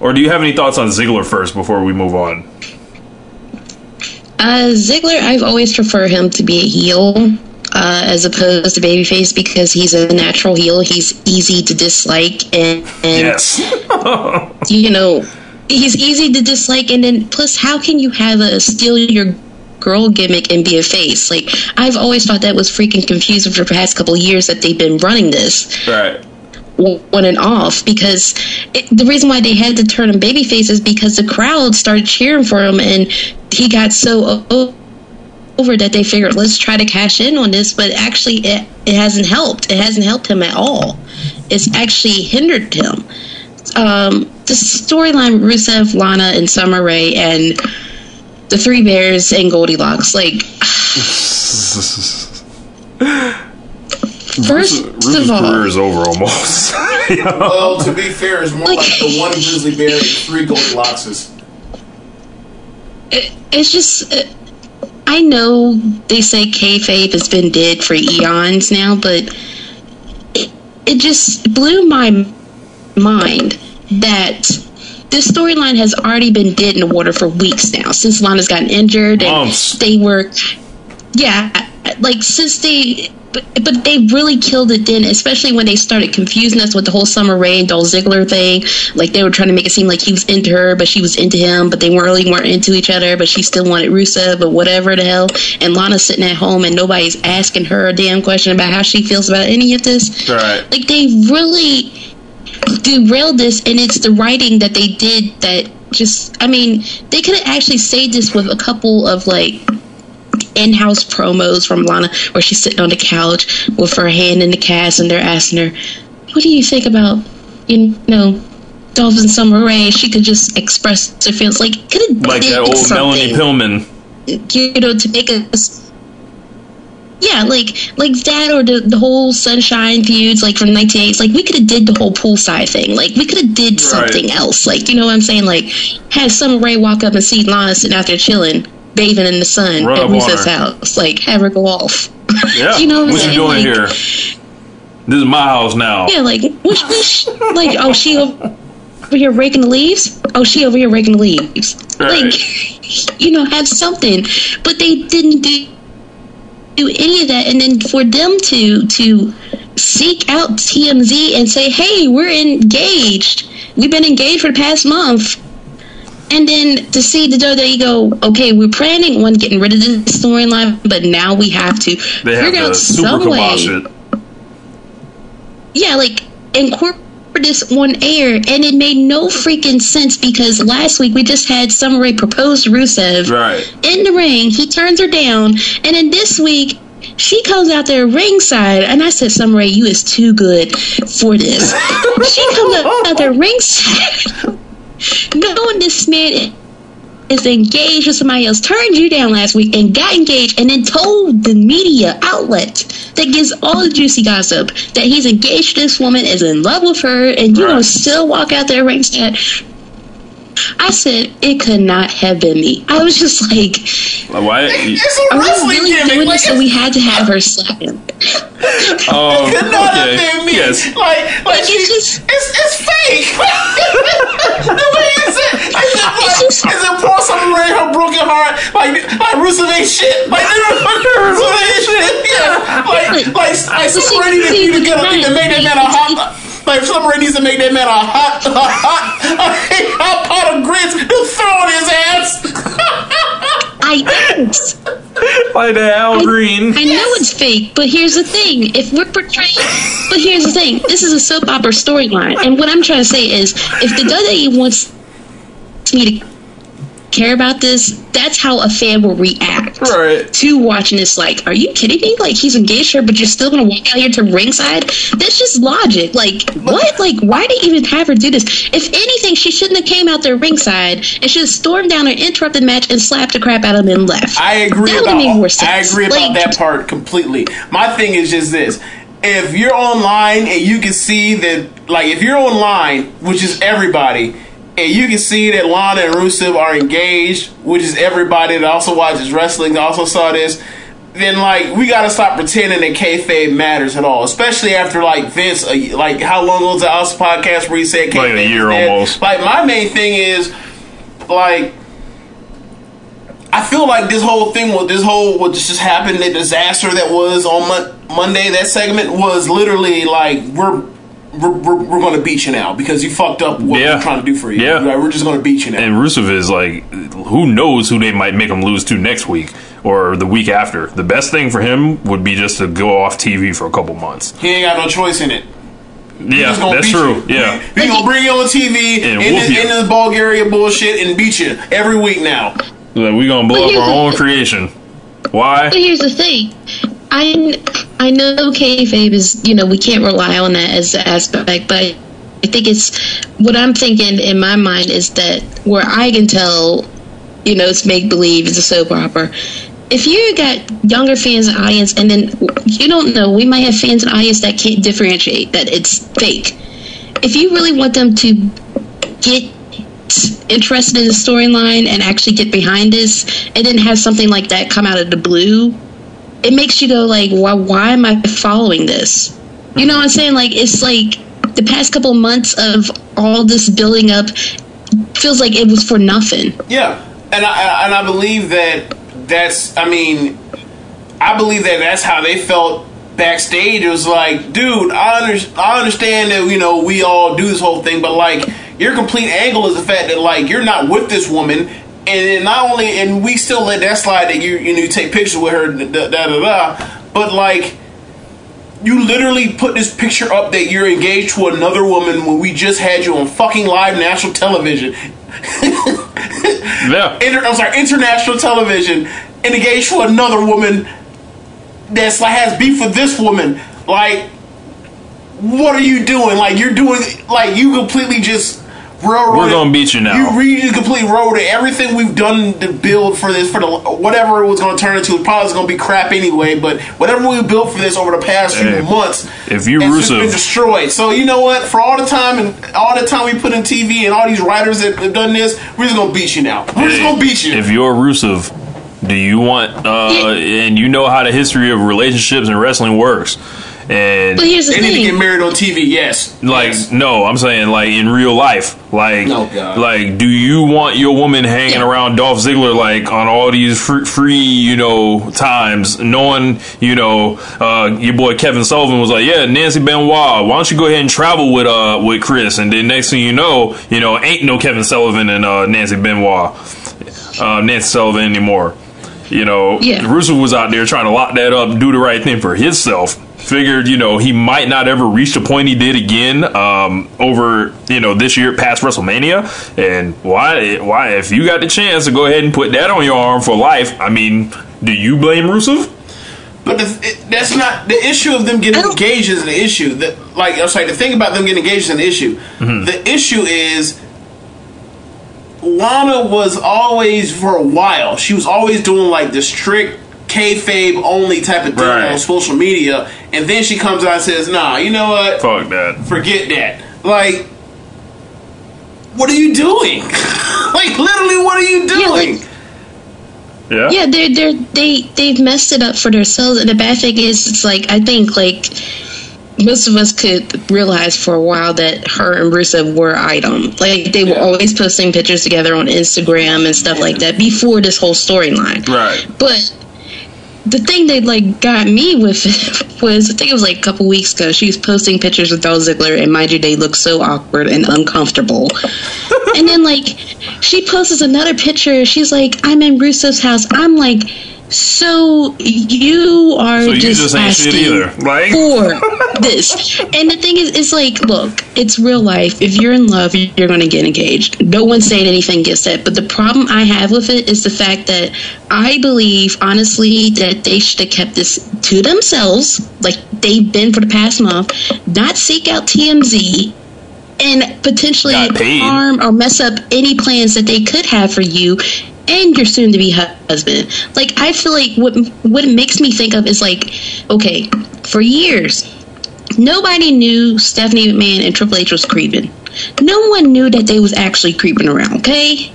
or do you have any thoughts on Ziggler first before we move on? Uh, Ziggler, I've always preferred him to be a heel uh, as opposed to babyface because he's a natural heel. He's easy to dislike, and, and Yes. you know, he's easy to dislike. And then plus, how can you have a steal your girl gimmick and be a face? Like I've always thought that was freaking confusing for the past couple of years that they've been running this. right. on and off because it, the reason why they had to turn him babyface is because the crowd started cheering for him and he got so over that they figured let's try to cash in on this but actually it, it hasn't helped it hasn't helped him at all it's actually hindered him um, the storyline Rusev, Lana, and Summer Rae and the Three Bears and Goldilocks like first Rusev's of all career is over almost. Well, to be fair, it's more Like- like the one grizzly bear and three Goldilockses. it, it's just uh, I know they say kayfabe has been dead for eons now, but it, it just blew my mind that this storyline has already been dead in the water for weeks now since Lana's gotten injured and Months. they were yeah like since they but, but they really killed it then especially when they started confusing us with the whole summer rae and Dolph ziggler thing like they were trying to make it seem like he was into her but she was into him but they weren't really weren't into each other but she still wanted rusev but whatever the hell and lana's sitting at home and nobody's asking her a damn question about how she feels about any of this right. like they really derailed this and it's the writing that they did that just i mean they could have actually saved this with a couple of like in-house promos from lana where she's sitting on the couch with her hand in the cast and they're asking her what do you think about you know dolphin summer rae she could just express her feelings like could have Like that old Melanie Pillman. you know, to make us. Yeah, like like that or the, the whole sunshine feuds like from the 1980s. Like we could have did the whole poolside thing. Like we could have did something else. Like you know what I'm saying? Like had Summer Rae walk up and see Lana sitting out there chilling, bathing in the sun Run at up on Rusev's her. house. Like have her go off. Yeah. You know what I'm what you saying? doing Like- here? This is my house now. Yeah, like which which like oh she over here raking the leaves. Oh she over here raking the leaves. Right. Like you know have something, but they didn't do do any of that. And then for them to to seek out TMZ and say, hey, we're engaged. We've been engaged for the past month. And then to see the WWE go, okay, we're planning on getting rid of this storyline, but now we have to They have figure to out some way it. yeah, like incorporate this on air, and it made no freaking sense because last week we just had Summer Rae propose Rusev Right. in the ring. He turns her down, and then this week she comes out there ringside, and I said, Summer Rae, you is too good for this. she comes out, out there ringside, knowing this man is engaged with somebody else, turned you down last week and got engaged, and then told the media outlet that gives all the juicy gossip that he's engaged to this woman, is in love with her, and you know Right. still walk out there ringside. I said it could not have been me. I was just like, Like, why? It's a are we really gimmick. doing Like, this? So we had to have her slap him. Um, could not okay. have been me. Yes. Like, like, Like, she, it's just- it's, it's fake. the way it's it, it's just like, just- it's it poor Summer Rae, her broken heart, like, like Rusev ain't shit. Like, Rusev ain't shit. Yeah. Like, like, like But see, Summer Rae needs see, to but get a, you're need to right. make that man a hot. Like Summer needs to make that man a hot, a hot, a hot pot of grits to throw in his ass. I Like that Al Green. I know it's fake, but here's the thing: if we're portraying, but here's the thing: this is a soap opera storyline, and what I'm trying to say is, if the WWE wants me to care about this, that's how a fan will react Right. to watching this. Like, are you kidding me? Like, he's engaged her, but you're still gonna walk out here to ringside? That's just logic. Like, what? Like, why did he even have her do this? If anything, she shouldn't have came out there ringside and should have stormed down and interrupted the match and slapped the crap out of him and left. I agree That about made more I sense. agree about Like- that part completely. My thing is just this. If you're online and you can see that like if you're online, which is everybody, and you can see that Lana and Rusev are engaged, which is everybody that also watches wrestling also saw this, then like we gotta stop pretending that kayfabe matters at all. Especially after like Vince, uh, like how long ago was the House podcast where he said kayfabe Like a year almost. Like my main thing is like. I feel like this whole thing, with this whole what just happened, the disaster that was on Mon- Monday, that segment was literally like we're we're, we're, we're going to beat you now because you fucked up what Yeah. we're trying to do for you. Yeah. Like, we're just going to beat you now. And Rusev is like, who knows who they might make him lose to next week or the week after. The best thing for him would be just to go off TV for a couple months. he ain't got no choice in it. Yeah, that's true. You. Yeah. we, we gonna bring you on TV And in whoop this, you. in this Bulgaria bullshit and beat you every week now. Like, we gonna blow up our the- own creation. Why? But here's the thing. I, I know kayfabe is, you know, we can't rely on that as an aspect, but I think it's what I'm thinking in my mind is that where I can tell, you know, it's make believe, it's a soap opera. If you got younger fans and audience, and then you don't know, we might have fans and audience that can't differentiate that it's fake. If you really want them to get interested in the storyline and actually get behind this, and then have something like that come out of the blue, it makes you go like, why? Why am I following this? You know what I'm mm-hmm. saying? Like it's like the past couple months of all this building up feels like it was for nothing. Yeah, and I and I believe that that's. I mean, I believe that that's how they felt backstage. It was like, dude, I under, I understand that you know we all do this whole thing, but like your complete angle is the fact that like you're not with this woman. And then not only, and we still let that slide that you you know you take pictures with her, da da da, da but like you literally put this picture up that you're engaged to another woman when we just had you on fucking live national television. Yeah. Inter- I'm sorry, international television, and engaged to another woman that's like has beef with this woman. Like, what are you doing? Like, you're doing like you completely just railroaded. We're gonna beat you now. You really completely railroaded everything we've done to build for this for the whatever it was going to turn into. It probably was going to be crap anyway. But whatever we built for this over the past few months, if you it's just Rusev- been destroyed. So you know what? For all the time and all the time we put in TV and all these writers that have done this, we're just gonna beat you now. We're just gonna beat you. If you're Rusev, do you want uh and you know how the history of relationships and wrestling works. And But here's the they need to get married on TV. Yes, like Yes. no, I'm saying like in real life. Like God. like do you want your woman hanging Yeah. around Dolph Ziggler like on all these free, free you know times knowing, you know, uh your boy Kevin Sullivan was like, "Yeah, Nancy Benoit, why don't you go ahead and travel with uh with Chris?" And then next thing you know, you know, ain't no Kevin Sullivan and uh Nancy Benoit. Uh Nancy Sullivan anymore. You know, Yeah. Rusev was out there trying to lock that up, do the right thing for himself. Figured, you know, he might not ever reach the point he did again um, over, you know, this year past WrestleMania. And why, why, if you got the chance to go ahead and put that on your arm for life, I mean, do you blame Rusev? But the, it, that's not the issue of them getting engaged is an issue. That like I'm sorry, the thing about them getting engaged is an issue. Mm-hmm. The issue is Lana was always for a while. She was always doing like this strict kayfabe only type of thing Right. on social media, and then she comes out and says, "Nah, you know what? Fuck that. Forget that." Like, what are you doing? like, literally, what are you Yeah, like- doing? Yeah? Yeah, they're they're they they've messed it up for themselves, and the bad thing is, it's like I think like most of us could realize for a while that her and Rusev were item. Like they were Yeah. always posting pictures together on Instagram and stuff like that before this whole storyline. Right. But the thing that like got me with it was I think it was like a couple weeks ago. She was posting pictures with Dolph Ziggler, and mind you, they look so awkward and uncomfortable. and then like she posts another picture. She's like, "I'm in Rusev's house." I'm like, "So you are So just, just asking. Like, for this?" And the thing is, it's like, look, it's real life. If you're in love, you're going to get engaged. No one's saying anything against that. But the problem I have with it is the fact that I believe, honestly, that they should have kept this to themselves, like they've been for the past month, not seek out TMZ and potentially harm or mess up any plans that they could have for you and your soon to be husband. Like I feel like what what it makes me think of is like, okay, for years nobody knew Stephanie McMahon and Triple H was creeping. No one knew that they was actually creeping around, okay?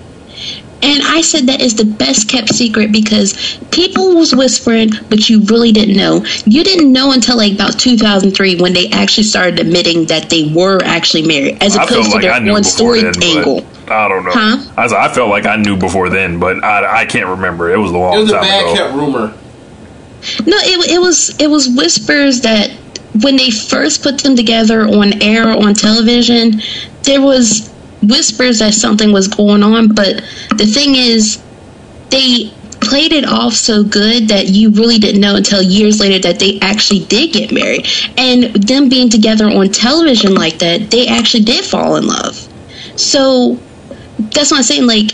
And I said that is the best kept secret because people was whispering, but you really didn't know. You didn't know until like about 2003 when they actually started admitting that they were actually married, as felt opposed to like I their one story then, angle. but I don't know. Huh? I, was- I felt like I knew before then, but I, I can't remember. It was a long It was a time bad ago. kept rumor. No, it, it was it was whispers that when they first put them together on air on television, there was whispers that something was going on. But the thing is, they played it off so good that you really didn't know until years later that they actually did get married. And them being together on television like that, they actually did fall in love. So that's what I'm saying. Like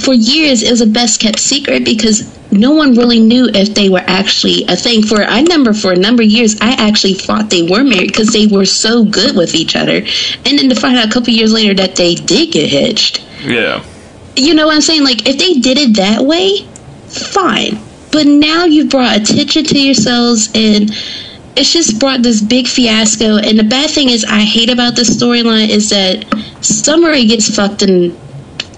for years, it was a best kept secret because no one really knew if they were actually a thing. For I remember for a number of years, I actually thought they were married because they were so good with each other, and then to find out a couple years later that they did get hitched. Yeah. You know what I'm saying? Like if they did it that way, fine. But now you've brought attention to yourselves and it's just brought this big fiasco. And the bad thing is I hate about this storyline is that Summer Rae gets fucked in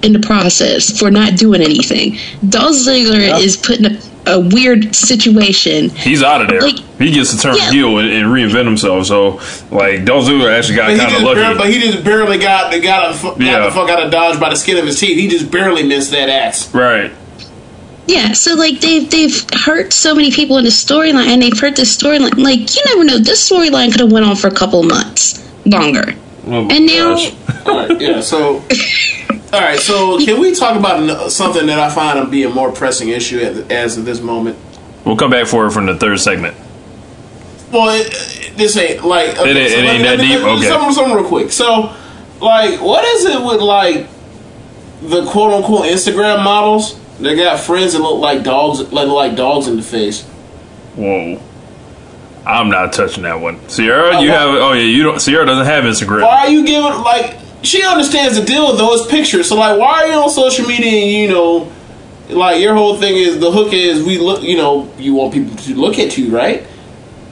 in the process for not doing anything. Dolph Ziggler is put in a, a weird situation. He's out of there. Like- he gets to turn Yeah. heel and, and reinvent himself. So, like, Dolph Ziggler actually got kind of lucky. barely, but he just barely got got, a, fu- got Yeah. the fuck out of Dodge by the skin of his teeth. He just barely missed that axe. right. Yeah, so like they've they've hurt so many people in the storyline, and they've hurt this storyline. Like you never know, this storyline could have went on for a couple months longer. Oh my And now- gosh. All right, yeah. So, all right. So, can we talk about something that I find to be a more pressing issue at, as of this moment? We'll come back for it from the third segment. Well, it, it- this ain't like It ain't- it ain't that deep? Okay. Something, something real quick. So, like, what is it with like the quote unquote Instagram models They got friends that look like dogs, like like dogs in the face? Whoa. I'm not touching that one. Sierra, you have. Oh, yeah, you don't. Sierra doesn't have Instagram. Why are you giving like? She understands the deal with those pictures. So, like, why are you on social media and you know? Like your whole thing is the hook is we look you know you want people to look at you right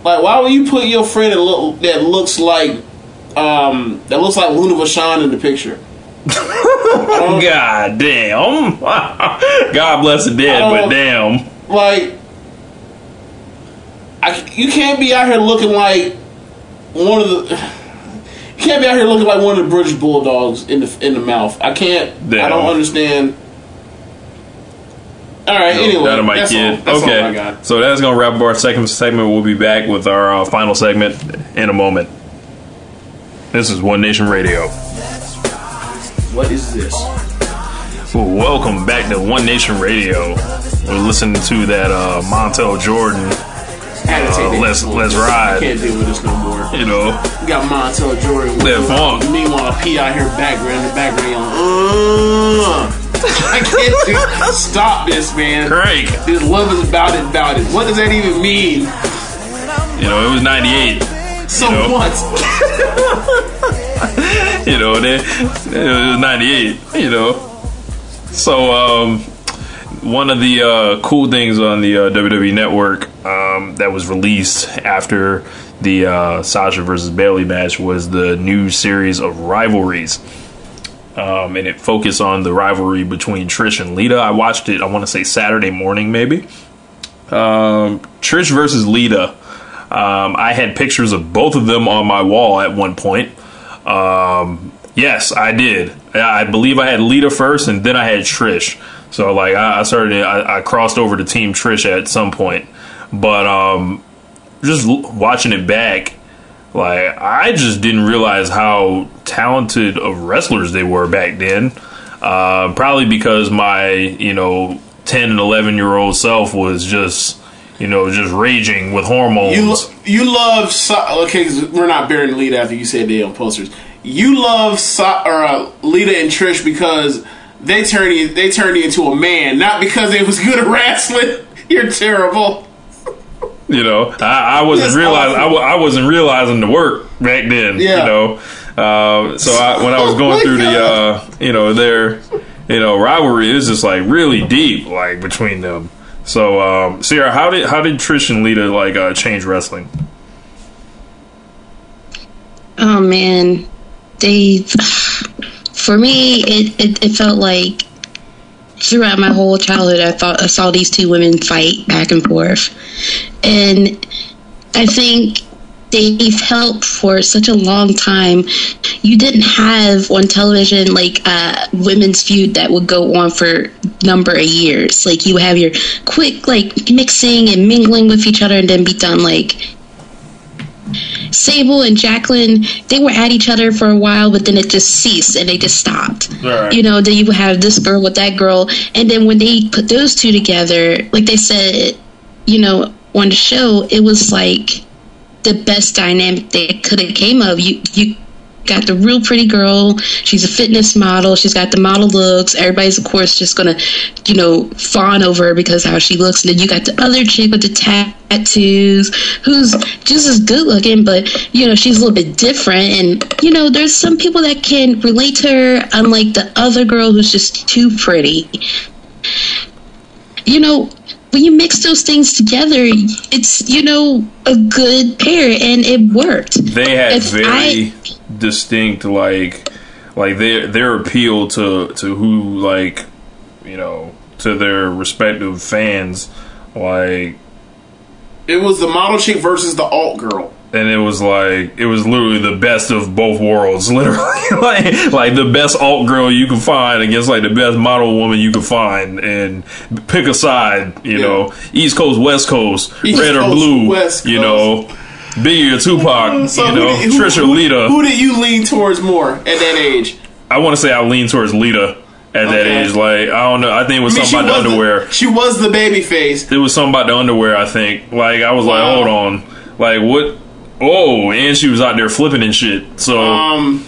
like why would you put your friend that, look, that looks like um that looks like Luna Vachon in the picture God damn. God bless the dead, but damn. like I, you can't be out here looking like one of the you can't be out here looking like one of the British bulldogs in the in the mouth. I can't. I don't understand. All right. anyway, That of my that's kid. all. That's okay. all I got. So that's going to wrap up our second segment. We'll be back with our uh, final segment in a moment. This is One Nation Radio. What is this? Well, welcome back to One Nation Radio. We're listening to that uh, Montell Jordan, Take Uh, let's- let's ride. Can't deal with this no more. you know. We got Montell Jordan. That funk. Meanwhile, P out here background, the background. Uh, I can't do. Stop this, man. Crank. This love is about it, about it. What does that even mean? You know, it was 98. So You know. what? you know, it was 98, you know. So, um, one of the uh, cool things on the uh, WWE Network um, that was released after the uh, Sasha versus Bayley match was the new series of rivalries. Um, and it focused on the rivalry between Trish and Lita. I watched it, I want to say Saturday morning, maybe. Um, Trish versus Lita. Um, I had pictures of both of them on my wall at one point. Um, yes, I did. I I believe I had Lita first, and then I had Trish. So like I, I started, I, I crossed over to Team Trish at some point. But um, just l- watching it back, like I just didn't realize how talented of wrestlers they were back then. Uh, probably because my you know ten and eleven year old self was just you know just raging with hormones. You lo- you love so- okay? we're not burying Lita after you said they on posters. You love so- or uh, Lita and Trish because they turned you they turned you into a man, not because they was good at wrestling. You're terrible. You know, I, I wasn't realizing I, I wasn't realizing the work back then. Yeah. You know, uh, so I, when I was Oh going my through the uh, you know their you know rivalry is just like really deep like between them. So um, Sierra, how did how did Trish and Lita like uh, change wrestling? Oh man, they. For me, it, it, it felt like throughout my whole childhood, I thought I saw these two women fight back and forth, and I think they've helped for such a long time. You didn't have on television like a women's feud that would go on for number of years. Like you have your quick like mixing and mingling with each other and then be done. Like Sable and Jacqueline, they were at each other for a while, but then it just ceased and they just stopped. Right. You know, then you have this girl with that girl, and then when they put those two together, like they said, you know, on the show, it was like the best dynamic that could have came of. You you got the real pretty girl. She's a fitness model. She's got the model looks. Everybody's of course just gonna, you know, fawn over her because how she looks. And then you got the other chick with the tattoos, who's just as good looking, but you know she's a little bit different. And you know, there's some people that can relate to her, unlike the other girl who's just too pretty. You know, when you mix those things together, it's you know a good pair, and it worked. They had If very I- distinct like like their their appeal to to who like you know to their respective fans like It was the model chick versus the alt girl. and it was like it was literally the best of both worlds literally like like the best alt girl you can find against like the best model woman you can find and pick a side you Yeah. know east coast west coast East red or blue West you know Biggie or Tupac So you know did- who- Trisha who, Lita Who did you lean towards more at that age? I want to say I lean towards Lita at that Okay. age. Like I don't know. I think it was I mean, something about the underwear. she was the baby face. It was something about the underwear. I think. Like I was like, hold on. Like what? Oh, and she was out there flipping and shit. So, Um,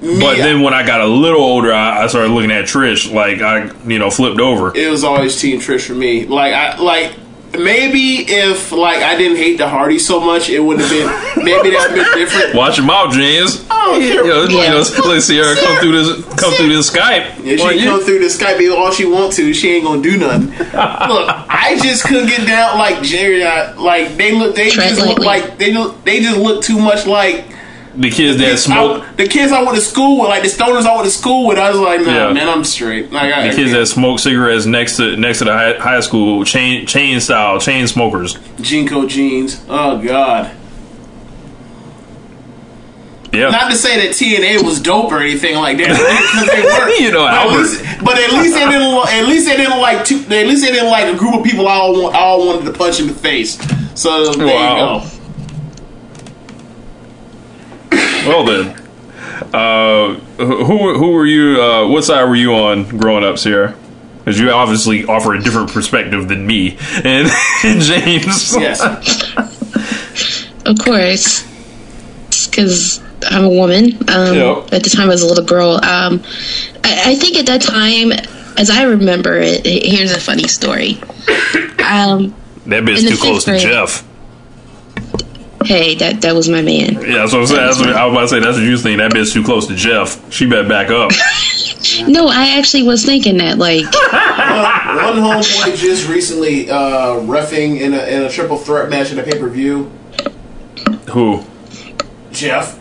but me, then when I got a little older, I, I started looking at Trish. Like I, you know, flipped over. it was always Team Trish for me. Like I like maybe if like I didn't hate the Hardy so much, it would have been maybe that would have been different. Watch your mouth, James. Oh, You sure. know, you Yeah. know, let's see her come through this, come through this Skype. If she you- come through the Skype all she want to, she ain't gonna do nothing. Look, I just couldn't get down like Jerry. Like they look, they Tread just look lightly. like they look, they just look too much like the kids that smoke. I, the kids I went to school with, like the stoners I went to school with. I was like, nah, Yeah. man, I'm straight. Like I, The kids that smoke cigarettes next to next to the high, high school chain chain style chain smokers. JNCO jeans. Oh God. Yeah, Not to say that TNA was dope or anything like that, because they weren't. You know, but at, least, but at least they didn't. At least they didn't like. Two, at least they didn't like a group of people. I all want, I all wanted to punch in the face. So there Wow. you go. Well then, uh, who who were you? Uh, what side were you on growing up, Sierra? Because you obviously offer a different perspective than me and, and James. Yes. Of course, because I'm a woman. Um, Yep. At the time, I was a little girl. Um, I, I think at that time, as I remember it, here's a funny story. Um, that bitch too close to. Jeff. Hey, that that was my man. Yeah, that's what I'm saying. That's what, I was about to say that's what you was thinking. That bitch too close to Jeff. She better back up. No, I actually was thinking that. Like, One homeboy just recently uh, refing in a, in a triple threat match in a pay per view. Who? Jeff.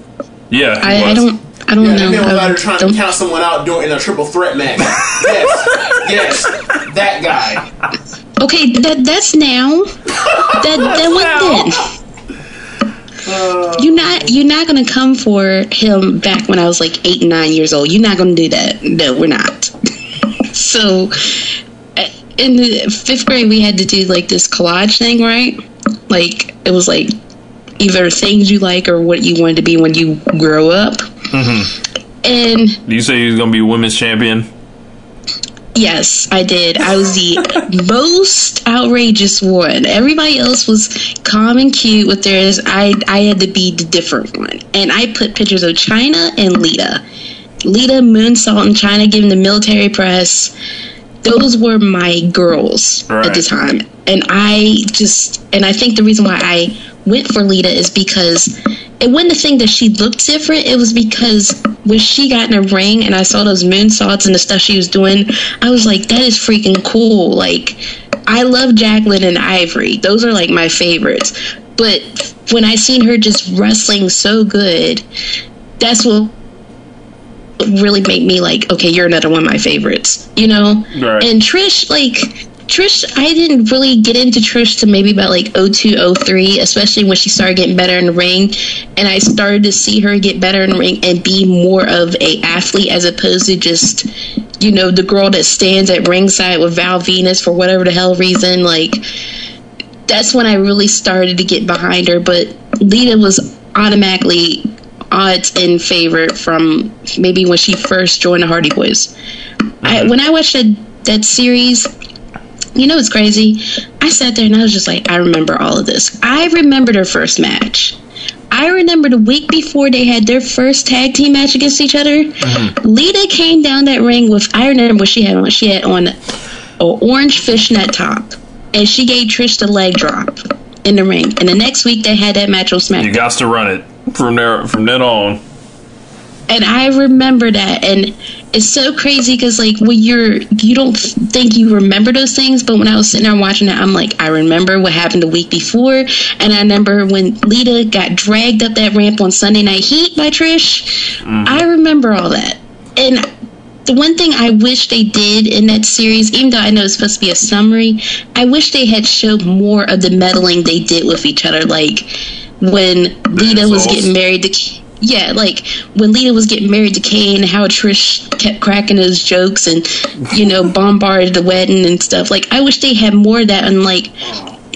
Yeah, he I, I don't. I don't Yeah, know. that man was out I there trying don't- to count someone out during in a triple threat match. yes, yes, that guy. Okay, that that's now. That that went then. You're not you're not gonna come for him back when I was like eight nine years old. You're not gonna do that. No, we're not. so, uh, in the fifth grade, we had to do like this collage thing, right? Like it was like either things you like or what you wanted to be when you grow up. And Do you say was gonna be women's champion? Yes, I did. I was the most outrageous one. Everybody else was calm and cute with theirs. I I had to be the different one. And I put pictures of Chyna and Lita. Lita moonsault in Chyna giving the military press. Those were my girls at the time. And I just and I think the reason why I went for Lita is because it wasn't the thing that she looked different. It was because when she got in a ring and I saw those moonsaults and the stuff she was doing, I was like, that is freaking cool. Like, I love Jacqueline and Ivory. Those are like my favorites. But when I seen her just wrestling so good, that's what really made me like, okay, you're another one of my favorites, you know? Right. And Trish, like, Trish, I didn't really get into Trish to maybe about like 02, 03, especially when she started getting better in the ring. And I started to see her get better in the ring and be more of a athlete as opposed to just, you know, the girl that stands at ringside with Val Venis for whatever the hell reason. Like, that's when I really started to get behind her. But Lita was automatically odds in favor from maybe when she first joined the Hardy Boys. I, mm-hmm. when I watched that that series, you know it's crazy. I sat there and I was just like, I remember all of this. I remember their first match. I remember the week before they had their first tag team match against each other. Mm-hmm. Lita came down that ring with I remember what she had on. She had on an orange fishnet top, and she gave Trish the leg drop in the ring. And the next week they had that match on SmackDown. You got to run it from there from then on. and I remember that, and it's so crazy because like when you're you don't think you remember those things, but when I was sitting there watching it, I'm like, I remember what happened the week before, and I remember when Lita got dragged up that ramp on Sunday Night Heat by Trish. Mm-hmm. I remember all that, and the one thing I wish they did in that series, even though I know it's supposed to be a summary, I wish they had showed more of the meddling they did with each other, like when Lita was getting married to. Yeah, like when Lita was getting married to Kane, how Trish kept cracking those jokes and you know bombarded the wedding and stuff. Like I wish they had more of that. And like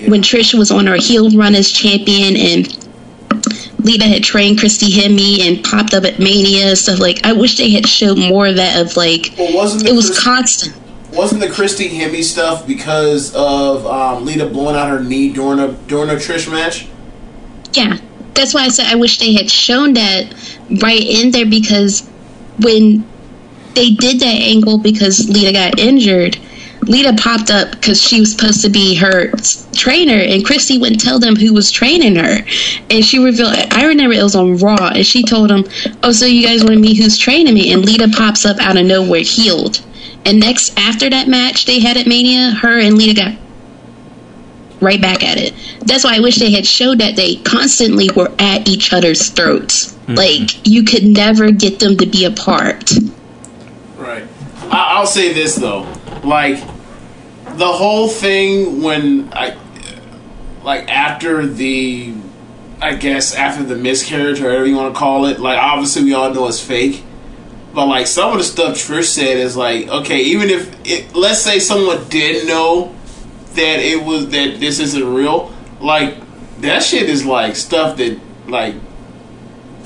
when Trish was on her heel run as champion and Lita had trained Christy Hemme and popped up at Mania stuff. Like I wish they had showed more of that. Of like Well, wasn't it was constant. Wasn't the Christy Hemme stuff because of um, Lita blowing out her knee during a during a Trish match? Yeah, that's why I said I wish they had shown that right in there because when they did that angle because Lita got injured, Lita popped up because she was supposed to be her trainer, and Christy wouldn't tell them who was training her, and she revealed. I remember it was on Raw, and she told them, "Oh, so you guys want to meet who's training me?" And Lita pops up out of nowhere, healed. And next, after that match they had at Mania, her and Lita got right back at it. That's why I wish they had showed that they constantly were at each other's throats. Mm-hmm. Like you could never get them to be apart. Right. I, I'll say this though, like the whole thing when I, like after the, I guess after the miscarriage or whatever you want to call it, like obviously we all know it's fake. But like some of the stuff Trish said is like, okay, even if it, let's say someone did know that it was that this isn't real, like that shit is like stuff that like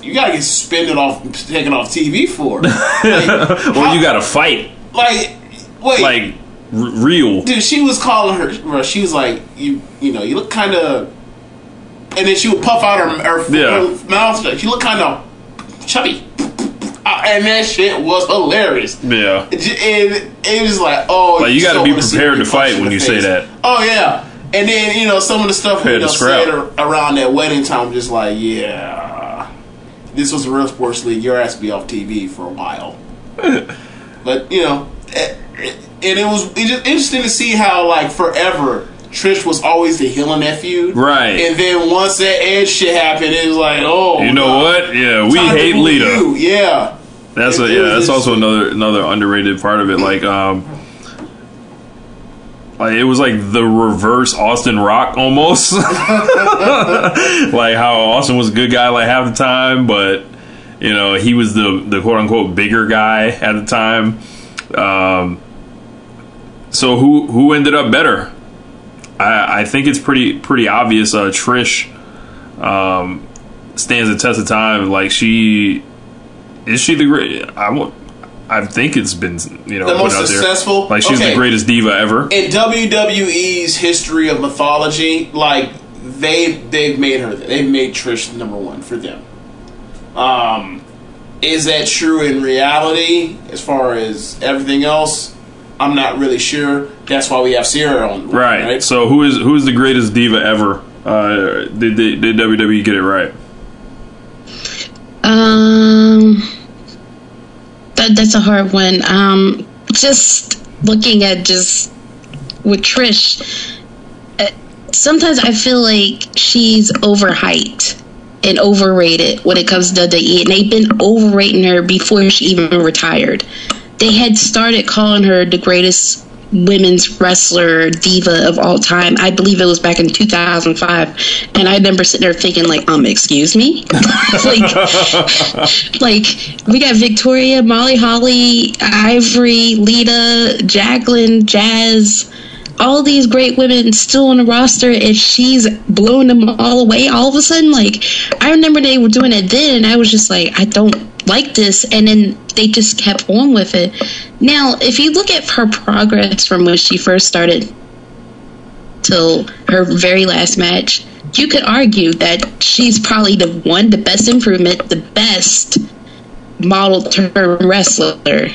you gotta get suspended off, taken off TV for. Like, Or you got to fight like, wait, like r- real. dude, she was calling her. Bro, she was like, you, you know, you look kind of, and then she would puff out her, her, Yeah. her mouth. She looked kind of chubby, and that shit was hilarious. Yeah. And it was like, oh, Like, you gotta be prepared to fight when you say that. Oh yeah, and then you know some of the stuff you know said around that wedding time, just like, yeah, this was a real sports league. Your ass be off TV for a while. but you know, eh, eh, and it was it's just interesting to see how like forever. Trish was always the heel in that feud, Right. And then once that Edge shit happened, it was like, oh, You know God, what? Yeah, we time hate Lita. you. Yeah, That's It- a, yeah. That's also another another underrated part of it. Like um, like it was like the reverse Austin Rock almost. like how Austin was a good guy like half the time, but you know he was the the quote unquote bigger guy at the time. Um, so who who ended up better? I, I think it's pretty pretty obvious. Uh, Trish um, stands the test of time. Like she is she the great? I won't. I think it's been you know The most successful? Like she's Okay. the greatest diva ever. in WWE's history of mythology, like they they've made her they've made Trish number one for them. Um, is that true in reality? As far as everything else, I'm not really sure. That's why we have Sierra on, Right. Right. So who is who is the greatest diva ever? Uh, did, did did WWE get it right? Um, that that's a hard one. Um, just looking at just with Trish, uh, sometimes I feel like she's overhyped. and overrated when it comes to WWE, and they've been overrating her before she even retired. They had started calling her the greatest women's wrestler diva of all time. I believe it was back in 2005, and I remember sitting there thinking, like, um, excuse me, like, like we got Victoria, Molly Holly, Ivory, Lita, Jacqueline, Jazz. All these great women still on the roster, and she's blowing them all away all of a sudden. Like, I remember they were doing it then, and I was just like, I don't like this. And then they just kept on with it. Now, if you look at her progress from when she first started till her very last match, you could argue that she's probably the one, the best improvement, the best model term wrestler.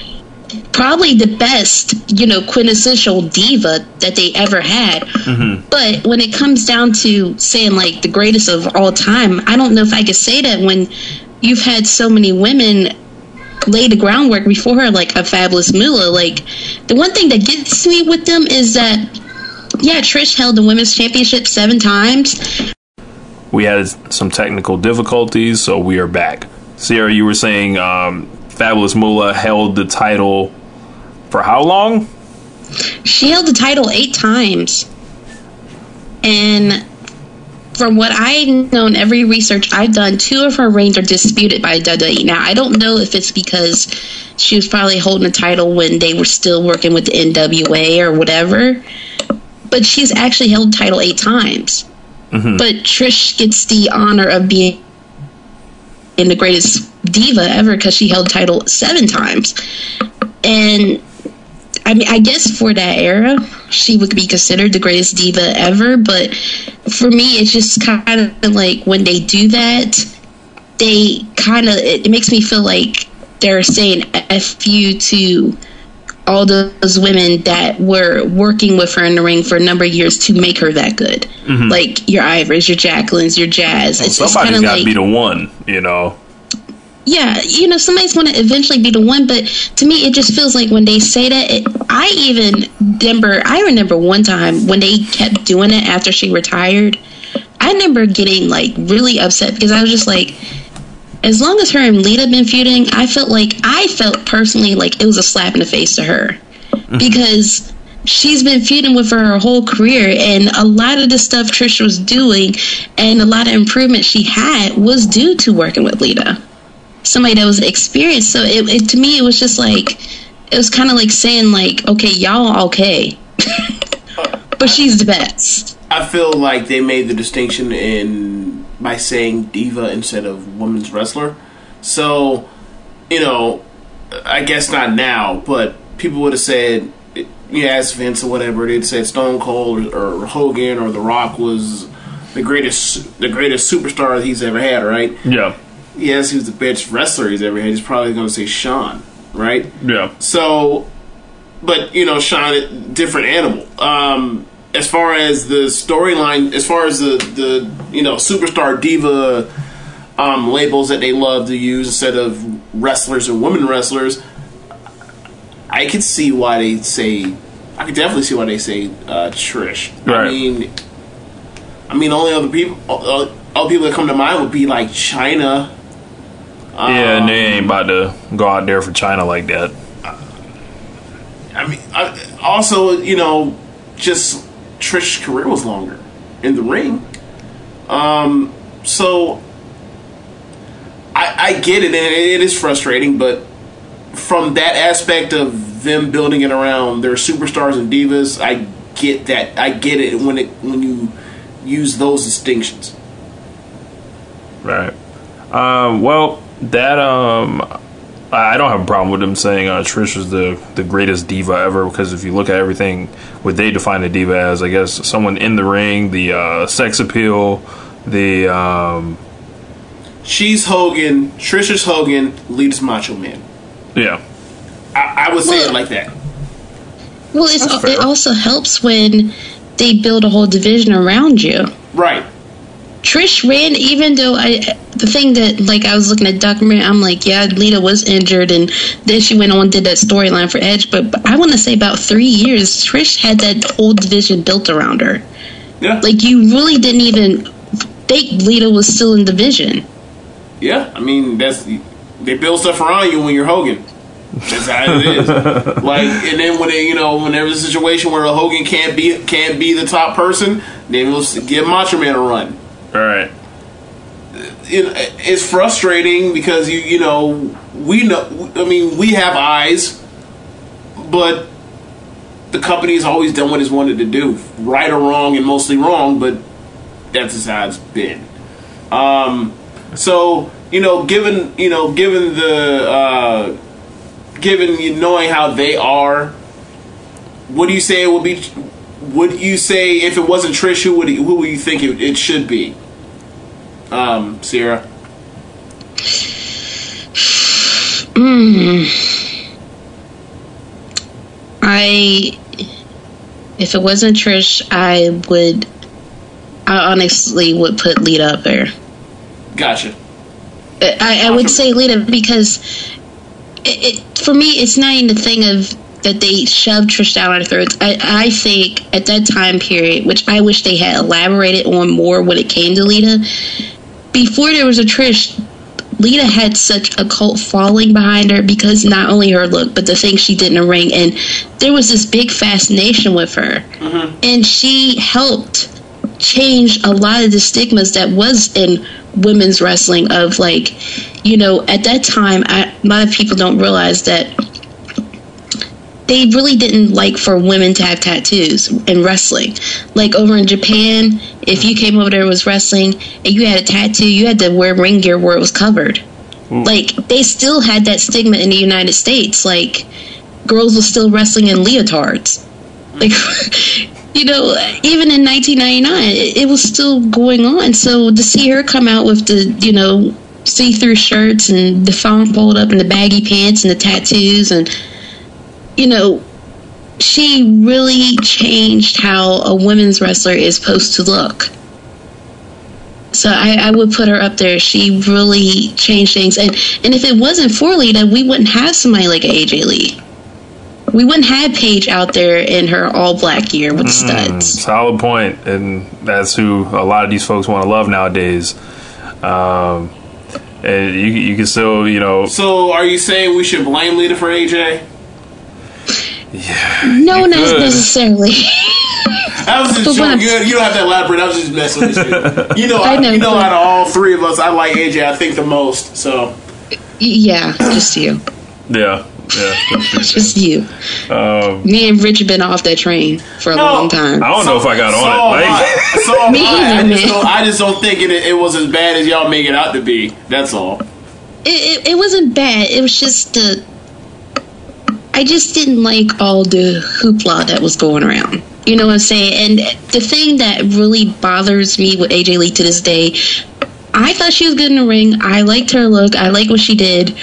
Probably the best, you know, quintessential diva that they ever had. Mm-hmm. But when it comes down to saying like the greatest of all time, I don't know if I could say that when you've had so many women lay the groundwork before her, like a fabulous Moolah. Like the one thing that gets me with them is that yeah, Trish held the women's championship seven times. We had some technical difficulties, so we are back. Sierra, you were saying um, Fabulous Moolah held the title for how long? She held the title eight times. And from what I've known, every research I've done, two of her reigns are disputed by WWE. Now, I don't know if it's because she was probably holding the title when they were still working with the NWA or whatever, but she's actually held the title eight times. Mm-hmm. But Trish gets the honor of being in the greatest diva ever because she held the title seven times. And I mean, I guess for that era, she would be considered the greatest diva ever. But for me, it's just kind of like when they do that, they kind of it, makes me feel like they're saying "f you" to all those women that were working with her in the ring for a number of years to make her that good. Mm-hmm. Like your Ivorys, your Jacquelines, your Jazz. Oh, it's it's kind Somebody's of got to like be the one, you know. Yeah, you know, somebody's going to eventually be the one. But to me, it just feels like when they say that, it, I even remember. I remember one time when they kept doing it after she retired. I remember getting like really upset because I was just like, as long as her and Lita been feuding, I felt like I felt personally like it was a slap in the face to her mm-hmm. because she's been feuding with her her whole career and a lot of the stuff Trisha was doing and a lot of improvement she had was due to working with Lita somebody that was experienced. So it, it to me, it was just like it was kind of like saying like, okay, y'all are okay, but she's the best. I feel like they made the distinction in by saying diva instead of women's wrestler. So, you know, I guess not now, but people would have said, you asked Vince or whatever, they'd said Stone Cold or, or Hogan or The Rock was the greatest, the greatest superstar he's ever had, right? Yeah, Yes, he was the best wrestler he's ever had. He's probably going to say Shawn, right? yeah. So, but you know, Shawn, a different animal. Um, as far as the storyline, as far as the the you know superstar diva um, labels that they love to use instead of wrestlers and women wrestlers, I could see why they say. I could definitely see why they say uh, Trish. Right. I mean, I mean, only other people, uh, other people that come to mind would be like Chyna. Yeah, and they ain't about to go out there for Chyna like that. I mean, I, also, you know, just Trish's career was longer in the ring. Um, so I, I get it, and it is frustrating, but from that aspect of them building it around their superstars and divas, I get that. I get it when it when you use those distinctions. Right. Um, well, that um, I I don't have a problem with them saying uh, Trish is the the greatest diva ever because if you look at everything, what they define a diva as, I guess someone in the ring, the uh, sex appeal, the um, She's Hogan, Trish is Hogan, Lita's Macho Man. yeah, I, I would say Well- it like that. Well, it's, fair. it also helps when they build a whole division around you. Right. Trish ran, even though I, the thing that, like, I was looking at documentary, I'm like, yeah, Lita was injured, and then she went on and did that storyline for Edge. But, but I want to say about three years, Trish had that whole division built around her. Yeah. Like, you really didn't even think Lita was still in the division. Yeah, I mean that's they build stuff around you when you're Hogan. That's how it is. like, and then when they, you know, when there's a situation where a Hogan can't be can't be the top person, then we'll give Macho Man a run. All right. It, it's frustrating because you you know we know. I mean, we have eyes, but the company's always done what it's wanted to do, right or wrong, and mostly wrong. But that's just how it's been. Um, so you know, given you know, given the uh, given you knowing how they are, what do you say it would be? Would you say if it wasn't Trish, who would who would you think it, it should be? Um, Sierra. I, if it wasn't Trish, I would, I honestly would put Lita up there. Gotcha. I, I would say Lita because it, it, for me, it's not even the thing of that they shoved Trish down our throats. I, I think at that time period, which I wish they had elaborated on more when it came to Lita, before there was a Trish, Lita had such a cult following behind her because not only her look, but the things she did in the ring. And there was this big fascination with her. Mm-hmm. And she helped change a lot of the stigmas that was in women's wrestling of like, you know, at that time, I, a lot of people don't realize that they really didn't like for women to have tattoos in wrestling. Like over in Japan, if you came over there and was wrestling and you had a tattoo, you had to wear ring gear where it was covered. Mm. Like they still had that stigma in the United States. Like girls were still wrestling in leotards. Mm. Like you know, even in 1999, it, it was still going on. So to see her come out with the you know see-through shirts and the phone pulled up and the baggy pants and the tattoos and you know, she really changed how a women's wrestler is supposed to look. So I, I would put her up there. She really changed things, and and if it wasn't for Lita, we wouldn't have somebody like AJ Lee. We wouldn't have Paige out there in her all black gear with studs. Solid point, and that's who a lot of these folks want to love nowadays. Um, and you you can still you know So, are you saying we should blame Lita for AJ? No, You not could. necessarily. I was just But joking. what- You, you don't have to elaborate. I was just messing with you. You know, I I know, you know, but- out of all three of us, I like AJ. I think the most. So, yeah, just you, yeah yeah. just you. Um, Me and Rich have been off that train for a No. long time. I don't know if I got so on am it. I. Like, So Me I. I either, just, man. don't, I just don't think it, it was as bad as y'all make it out to be. That's all. it, it, it wasn't bad. It was just the. I just didn't like all the hoopla that was going around. You know what I'm saying? And the thing that really bothers me with AJ Lee to this day, I thought she was good in the ring. I liked her look. I like what she did.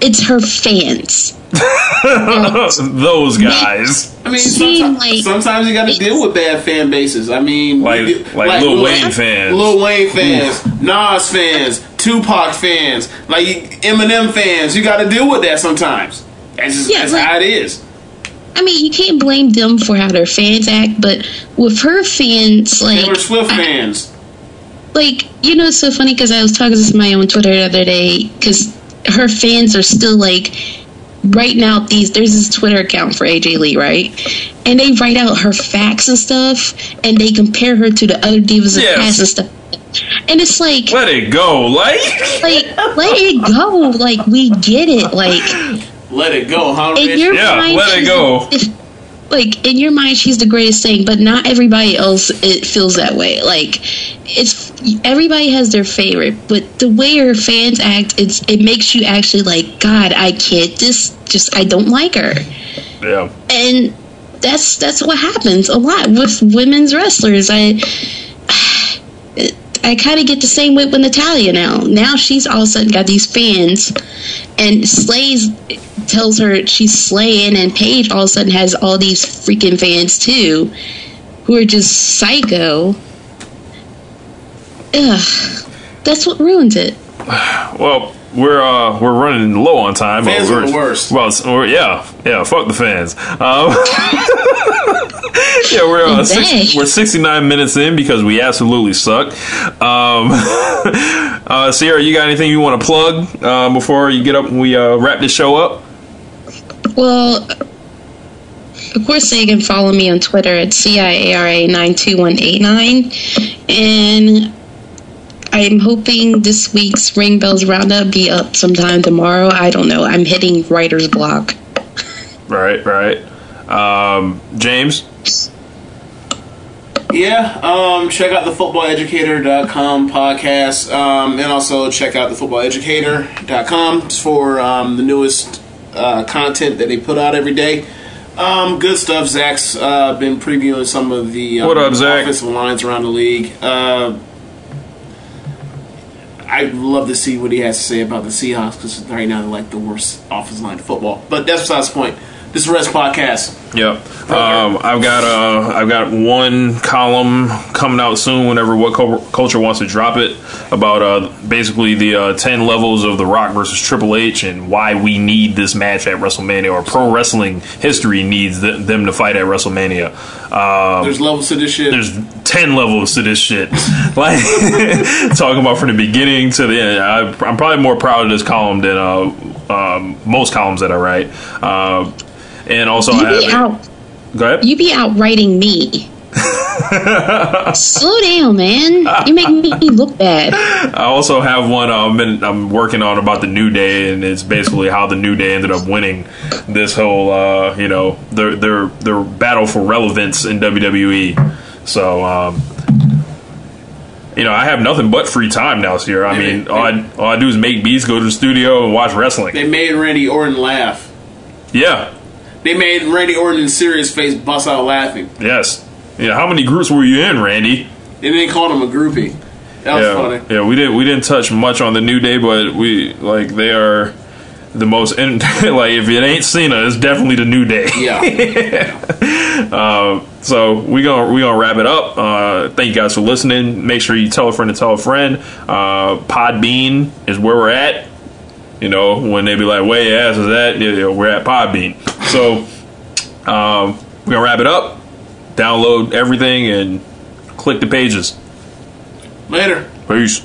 It's her fans. those guys. I mean, sometimes, like- sometimes you got to deal with bad fan bases. I mean, Like- we do- like Lil Wayne fans. Lil Wayne fans, Nas fans, Tupac fans, like Eminem fans. You got to deal with that sometimes. That's just Yeah, like- how it is. I mean, you can't blame them for how their fans act, but with her fans, like Taylor Swift I- fans. like you know it's so funny because i was talking to somebody on twitter the other day because her fans are still like writing out these there's this twitter account for aj lee right and they write out her facts and stuff and they compare her to the other divas of Yes. past and stuff and it's like Let it go. Like like let it go like we get it like Let it go, huh? in your Yeah, mind let it go. like in your mind she's the greatest thing but not everybody else it feels that way like it's everybody has their favorite but the way her fans act it's it makes you actually like god i can't this just i don't like her yeah. and that's that's what happens a lot with women's wrestlers i I kind of get the same way with Natalya now. Now she's all of a sudden got these fans, and Slays tells her she's slaying, and Paige all of a sudden has all these freaking fans too, who are just psycho. Ugh, that's what ruins it. Well, we're uh we're running low on time. but Fans are we're, the worst. Well, we're, yeah, yeah. Fuck the fans. Um, Yeah, we're uh, six, we're 69 minutes in because we absolutely suck. Um, uh, Sierra, you got anything you want to plug uh, before you get up and we uh, wrap this show up? Well, of course, they can follow me on Twitter at CIARA92189. And I'm hoping this week's Ring Bells Roundup be up sometime tomorrow. I don't know. I'm hitting writer's block. Right, right. Um, James, Yeah, um, check out the footballeducator.com podcast, um, and also check out the footballeducator.com for um, the newest uh, content that they put out every day. Um, good stuff. Zach's uh, been previewing some of the um, What up, Zach? offensive lines around the league. Uh, I'd love to see what he has to say about the Seahawks because right now they're like the worst offensive line in football. But that's besides the point. This is Rest Podcast. Yep. Um, I've got uh, I've got one column coming out soon. Whenever what Cul- culture wants to drop it about uh, basically the uh, ten levels of The Rock versus Triple H and why we need this match at WrestleMania or pro wrestling history needs th- them to fight at WrestleMania. Um, There's levels to this shit. there's 10 levels to this shit. like, talking about from the beginning to the end. I, I'm probably more proud of this column than uh, um, most columns that I write. And also, You I be have. out. Go ahead. You be out writing me. Slow down, man. You make me look bad. I also have one uh, been, I'm working on about the New Day, and it's basically how the New Day ended up winning this whole, uh, you know, their their their battle for relevance in WWE. So, um, you know, I have nothing but free time now, Sierra. I mean, all I, all I do is make beats, go to the studio, and watch wrestling. They made Randy Orton laugh. Yeah. They made Randy Orton's serious face bust out laughing. Yes. Yeah. How many groups were you in, Randy? And they called him a groupie. That was yeah. funny. Yeah. We didn't we didn't touch much on the New Day, but we like they are the most in, like if it ain't Cena, it's definitely the New Day. Yeah. So we gonna we gonna wrap it up. Uh, thank you guys for listening. Make sure you tell a friend to tell a friend. Uh, Podbean is where we're at. You know when they be like, "Where your ass is at?" Yeah, yeah, we're at Podbean. So um, we're gonna wrap it up. Download everything and click the pages. Later. Peace.